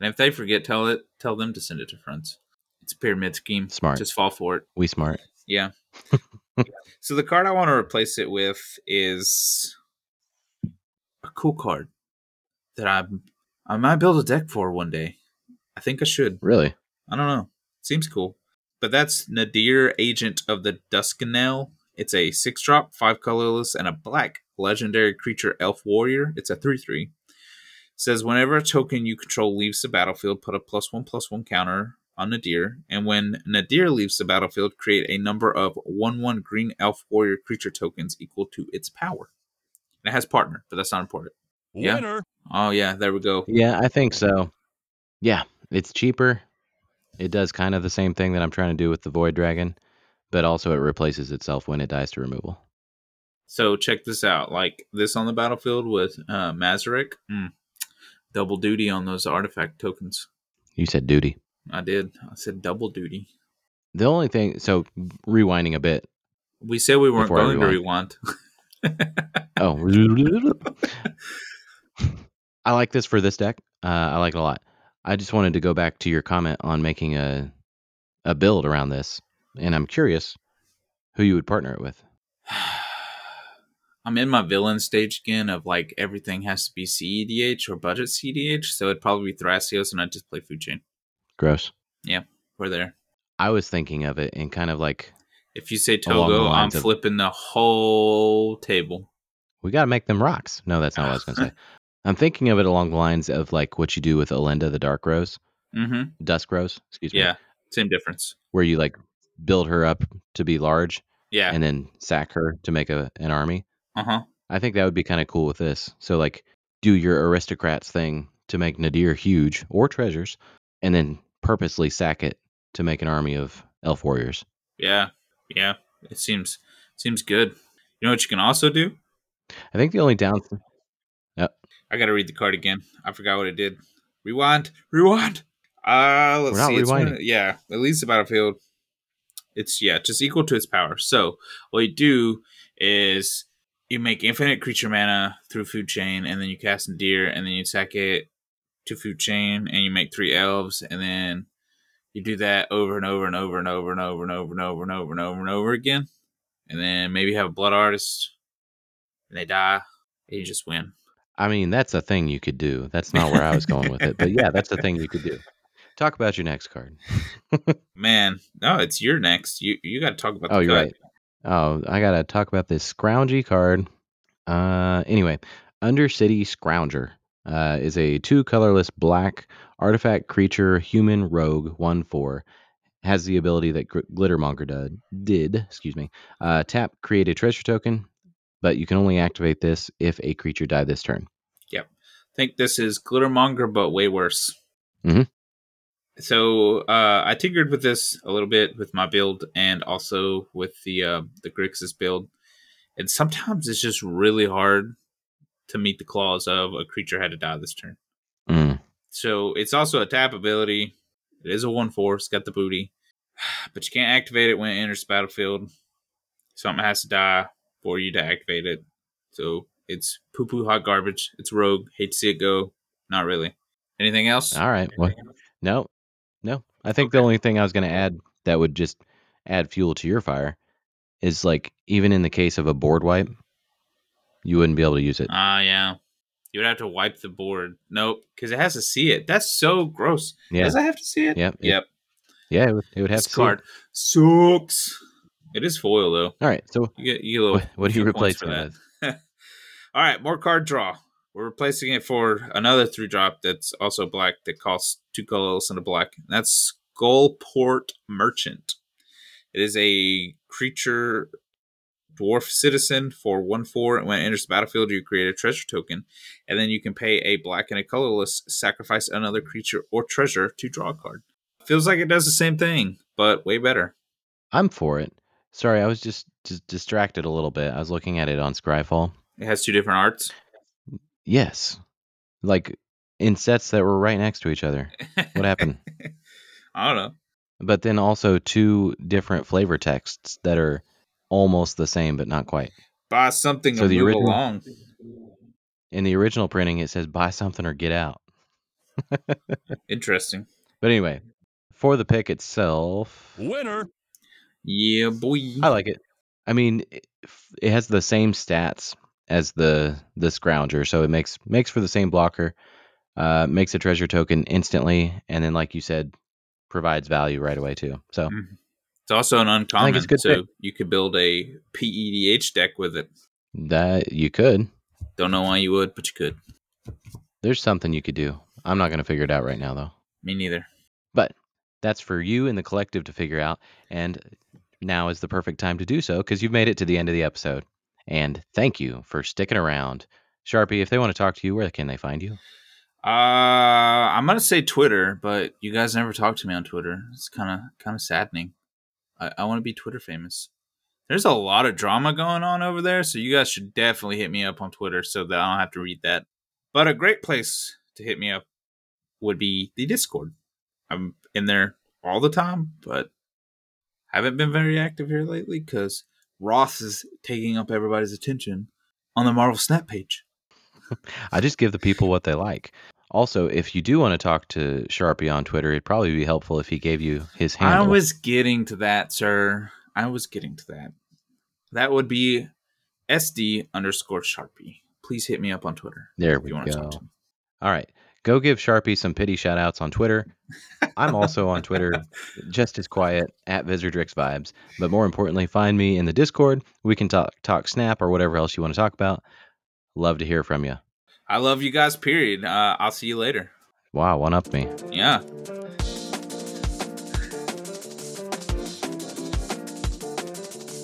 And if they forget, tell it tell them to send it to friends. It's a pyramid scheme. Smart. Just fall for it. We smart. Yeah. so the card I want to replace it with is a cool card that I I might build a deck for one day. I think I should. Really? I don't know. Seems cool. But that's Nadier, Agent of the Duskenel. It's a six drop, five colorless, and a black legendary creature elf warrior. It's a 3 3. Says whenever a token you control leaves the battlefield, put a plus one plus one counter on Nadier. And when Nadier leaves the battlefield, create a number of 1 1 green elf warrior creature tokens equal to its power. And it has partner, but that's not important. Yeah. Winner. Oh, yeah, there we go. Yeah, I think so. Yeah, it's cheaper. It does kind of the same thing that I'm trying to do with the Void Dragon, but also it replaces itself when it dies to removal. So check this out. Like this on the battlefield with uh, Mazirek. Mm. Double duty on those artifact tokens. You said duty. I did. I said double duty. The only thing, so rewinding a bit. We said we weren't going to rewind. Oh, I like this for this deck. Uh, I like it a lot. I just wanted to go back to your comment on making a a build around this, and I'm curious who you would partner it with. I'm in my villain stage again of like everything has to be CEDH or budget CEDH. So it'd probably be Thrasios and I'd just play Food Chain. Gross. Yeah, we're there. I was thinking of it in kind of like If you say Togo, I'm of- flipping the whole table. we got to make them rocks. No, that's not what I was going to say. I'm thinking of it along the lines of like what you do with Elenda, the Dark Rose, Mm-hmm. Dusk Rose, excuse me, Yeah. Same difference. where you like build her up to be large Yeah. and then sack her to make a an army. Uh huh. I think that would be kind of cool with this. So like do your aristocrats thing to make Nadier huge or treasures and then purposely sack it to make an army of elf warriors. Yeah, yeah. It seems seems good. You know what you can also do? I think the only down Yep. I gotta read the card again. I forgot what it did. Rewind, rewind. Uh let's see. It's one- yeah, it leaves the battlefield. It's yeah, just equal to its power. So what you do is you make infinite creature mana through food chain, and then you cast Nadier, and then you sack it to food chain, and you make three elves, and then you do that over and over and over and over and over and over and over and over and over and over again. And then maybe have a blood artist, and they die, and you just win. I mean, that's a thing you could do. That's not where I was going with it. But yeah, that's the thing you could do. Talk about your next card. Man, no, it's your next. You you got to talk about. Oh, you're right. Oh, I gotta talk about this scroungy card. Uh, anyway, Undercity Scrounger uh, is a two colorless black artifact creature, human rogue, one four. Has the ability that Gl- Glittermonger did, did. Excuse me. Uh, tap, create a treasure token, but you can only activate this if a creature died this turn. Yep. Think this is Glittermonger, but way worse. Mhm. So uh, I tinkered with this a little bit with my build, and also with the uh, the Grixis build. And sometimes it's just really hard to meet the clause of a creature had to die this turn. Mm. So it's also a tap ability. It is a one four. It's got the booty, but you can't activate it when it enters the battlefield. Something has to die for you to activate it. So it's poo poo hot garbage. It's rogue. Hate to see it go. Not really. Anything else? All right. Well, no, no. I think the only thing I was going to add that would just add fuel to your fire is like even in the case of a board wipe, you wouldn't be able to use it. Ah, yeah. You would have to wipe the board. Nope, because it has to see it. That's so gross. Yeah. Does it have to see it? Yep, Yep. Yeah, it would, it would have This to. see it. card sucks. It is foil though. All right. So You get you get what, what do you replace it with? All right, more card draw. We're replacing it for another three drop that's also black that costs two colorless and a black. And that's Skullport Merchant. It is a creature dwarf citizen for one four. And when it enters the battlefield, you create a treasure token, and then you can pay a black and a colorless, sacrifice another creature or treasure to draw a card. Feels like it does the same thing, but way better. I'm for it. Sorry, I was just, just distracted a little bit. I was looking at it on Scryfall. It has two different arts. Yes, like in sets that were right next to each other. What happened? I don't know. But then also two different flavor texts that are almost the same but not quite. Buy something So to the move original- along. In the original printing, it says buy something or get out. Interesting. But anyway, for the pick itself, Winner. Yeah, boy. I like it. I mean, it, it has the same stats as the the Scrounger, so it makes makes for the same blocker. Uh, makes a treasure token instantly, and then, like you said, provides value right away too. So Mhm. It's also an uncommon, it's good so pick. you could build a PEDH deck with it. that you could. Don't know why you would, but you could. There's something you could do. I'm not going to figure it out right now though. Me neither. But that's for you and the collective to figure out. And now is the perfect time to do so because you've made it to the end of the episode. And thank you for sticking around. Sharpie, if they want to talk to you, where can they find you? Uh, I'm gonna say Twitter, but you guys never talk to me on Twitter. It's kind of kind of saddening. I, I want to be Twitter famous. There's a lot of drama going on over there, so you guys should definitely hit me up on Twitter so that I don't have to read that. But a great place to hit me up would be the Discord. I'm in there all the time, but haven't been very active here lately because Ross is taking up everybody's attention on the Marvel Snap page. I just give the people what they like. Also, if you do want to talk to Sharpie on Twitter, it'd probably be helpful if he gave you his handle. I was getting to that, sir. I was getting to that. That would be SD underscore Sharpie. Please hit me up on Twitter there if we you want to go. talk to me. All right. Go give Sharpie some pity shout outs on Twitter. I'm also on Twitter, just as quiet at Visordrix Vibes. But more importantly, find me in the Discord. We can talk talk Snap or whatever else you want to talk about. Love to hear from you. I love you guys, period. Uh, I'll see you later. Wow, one up me. Yeah.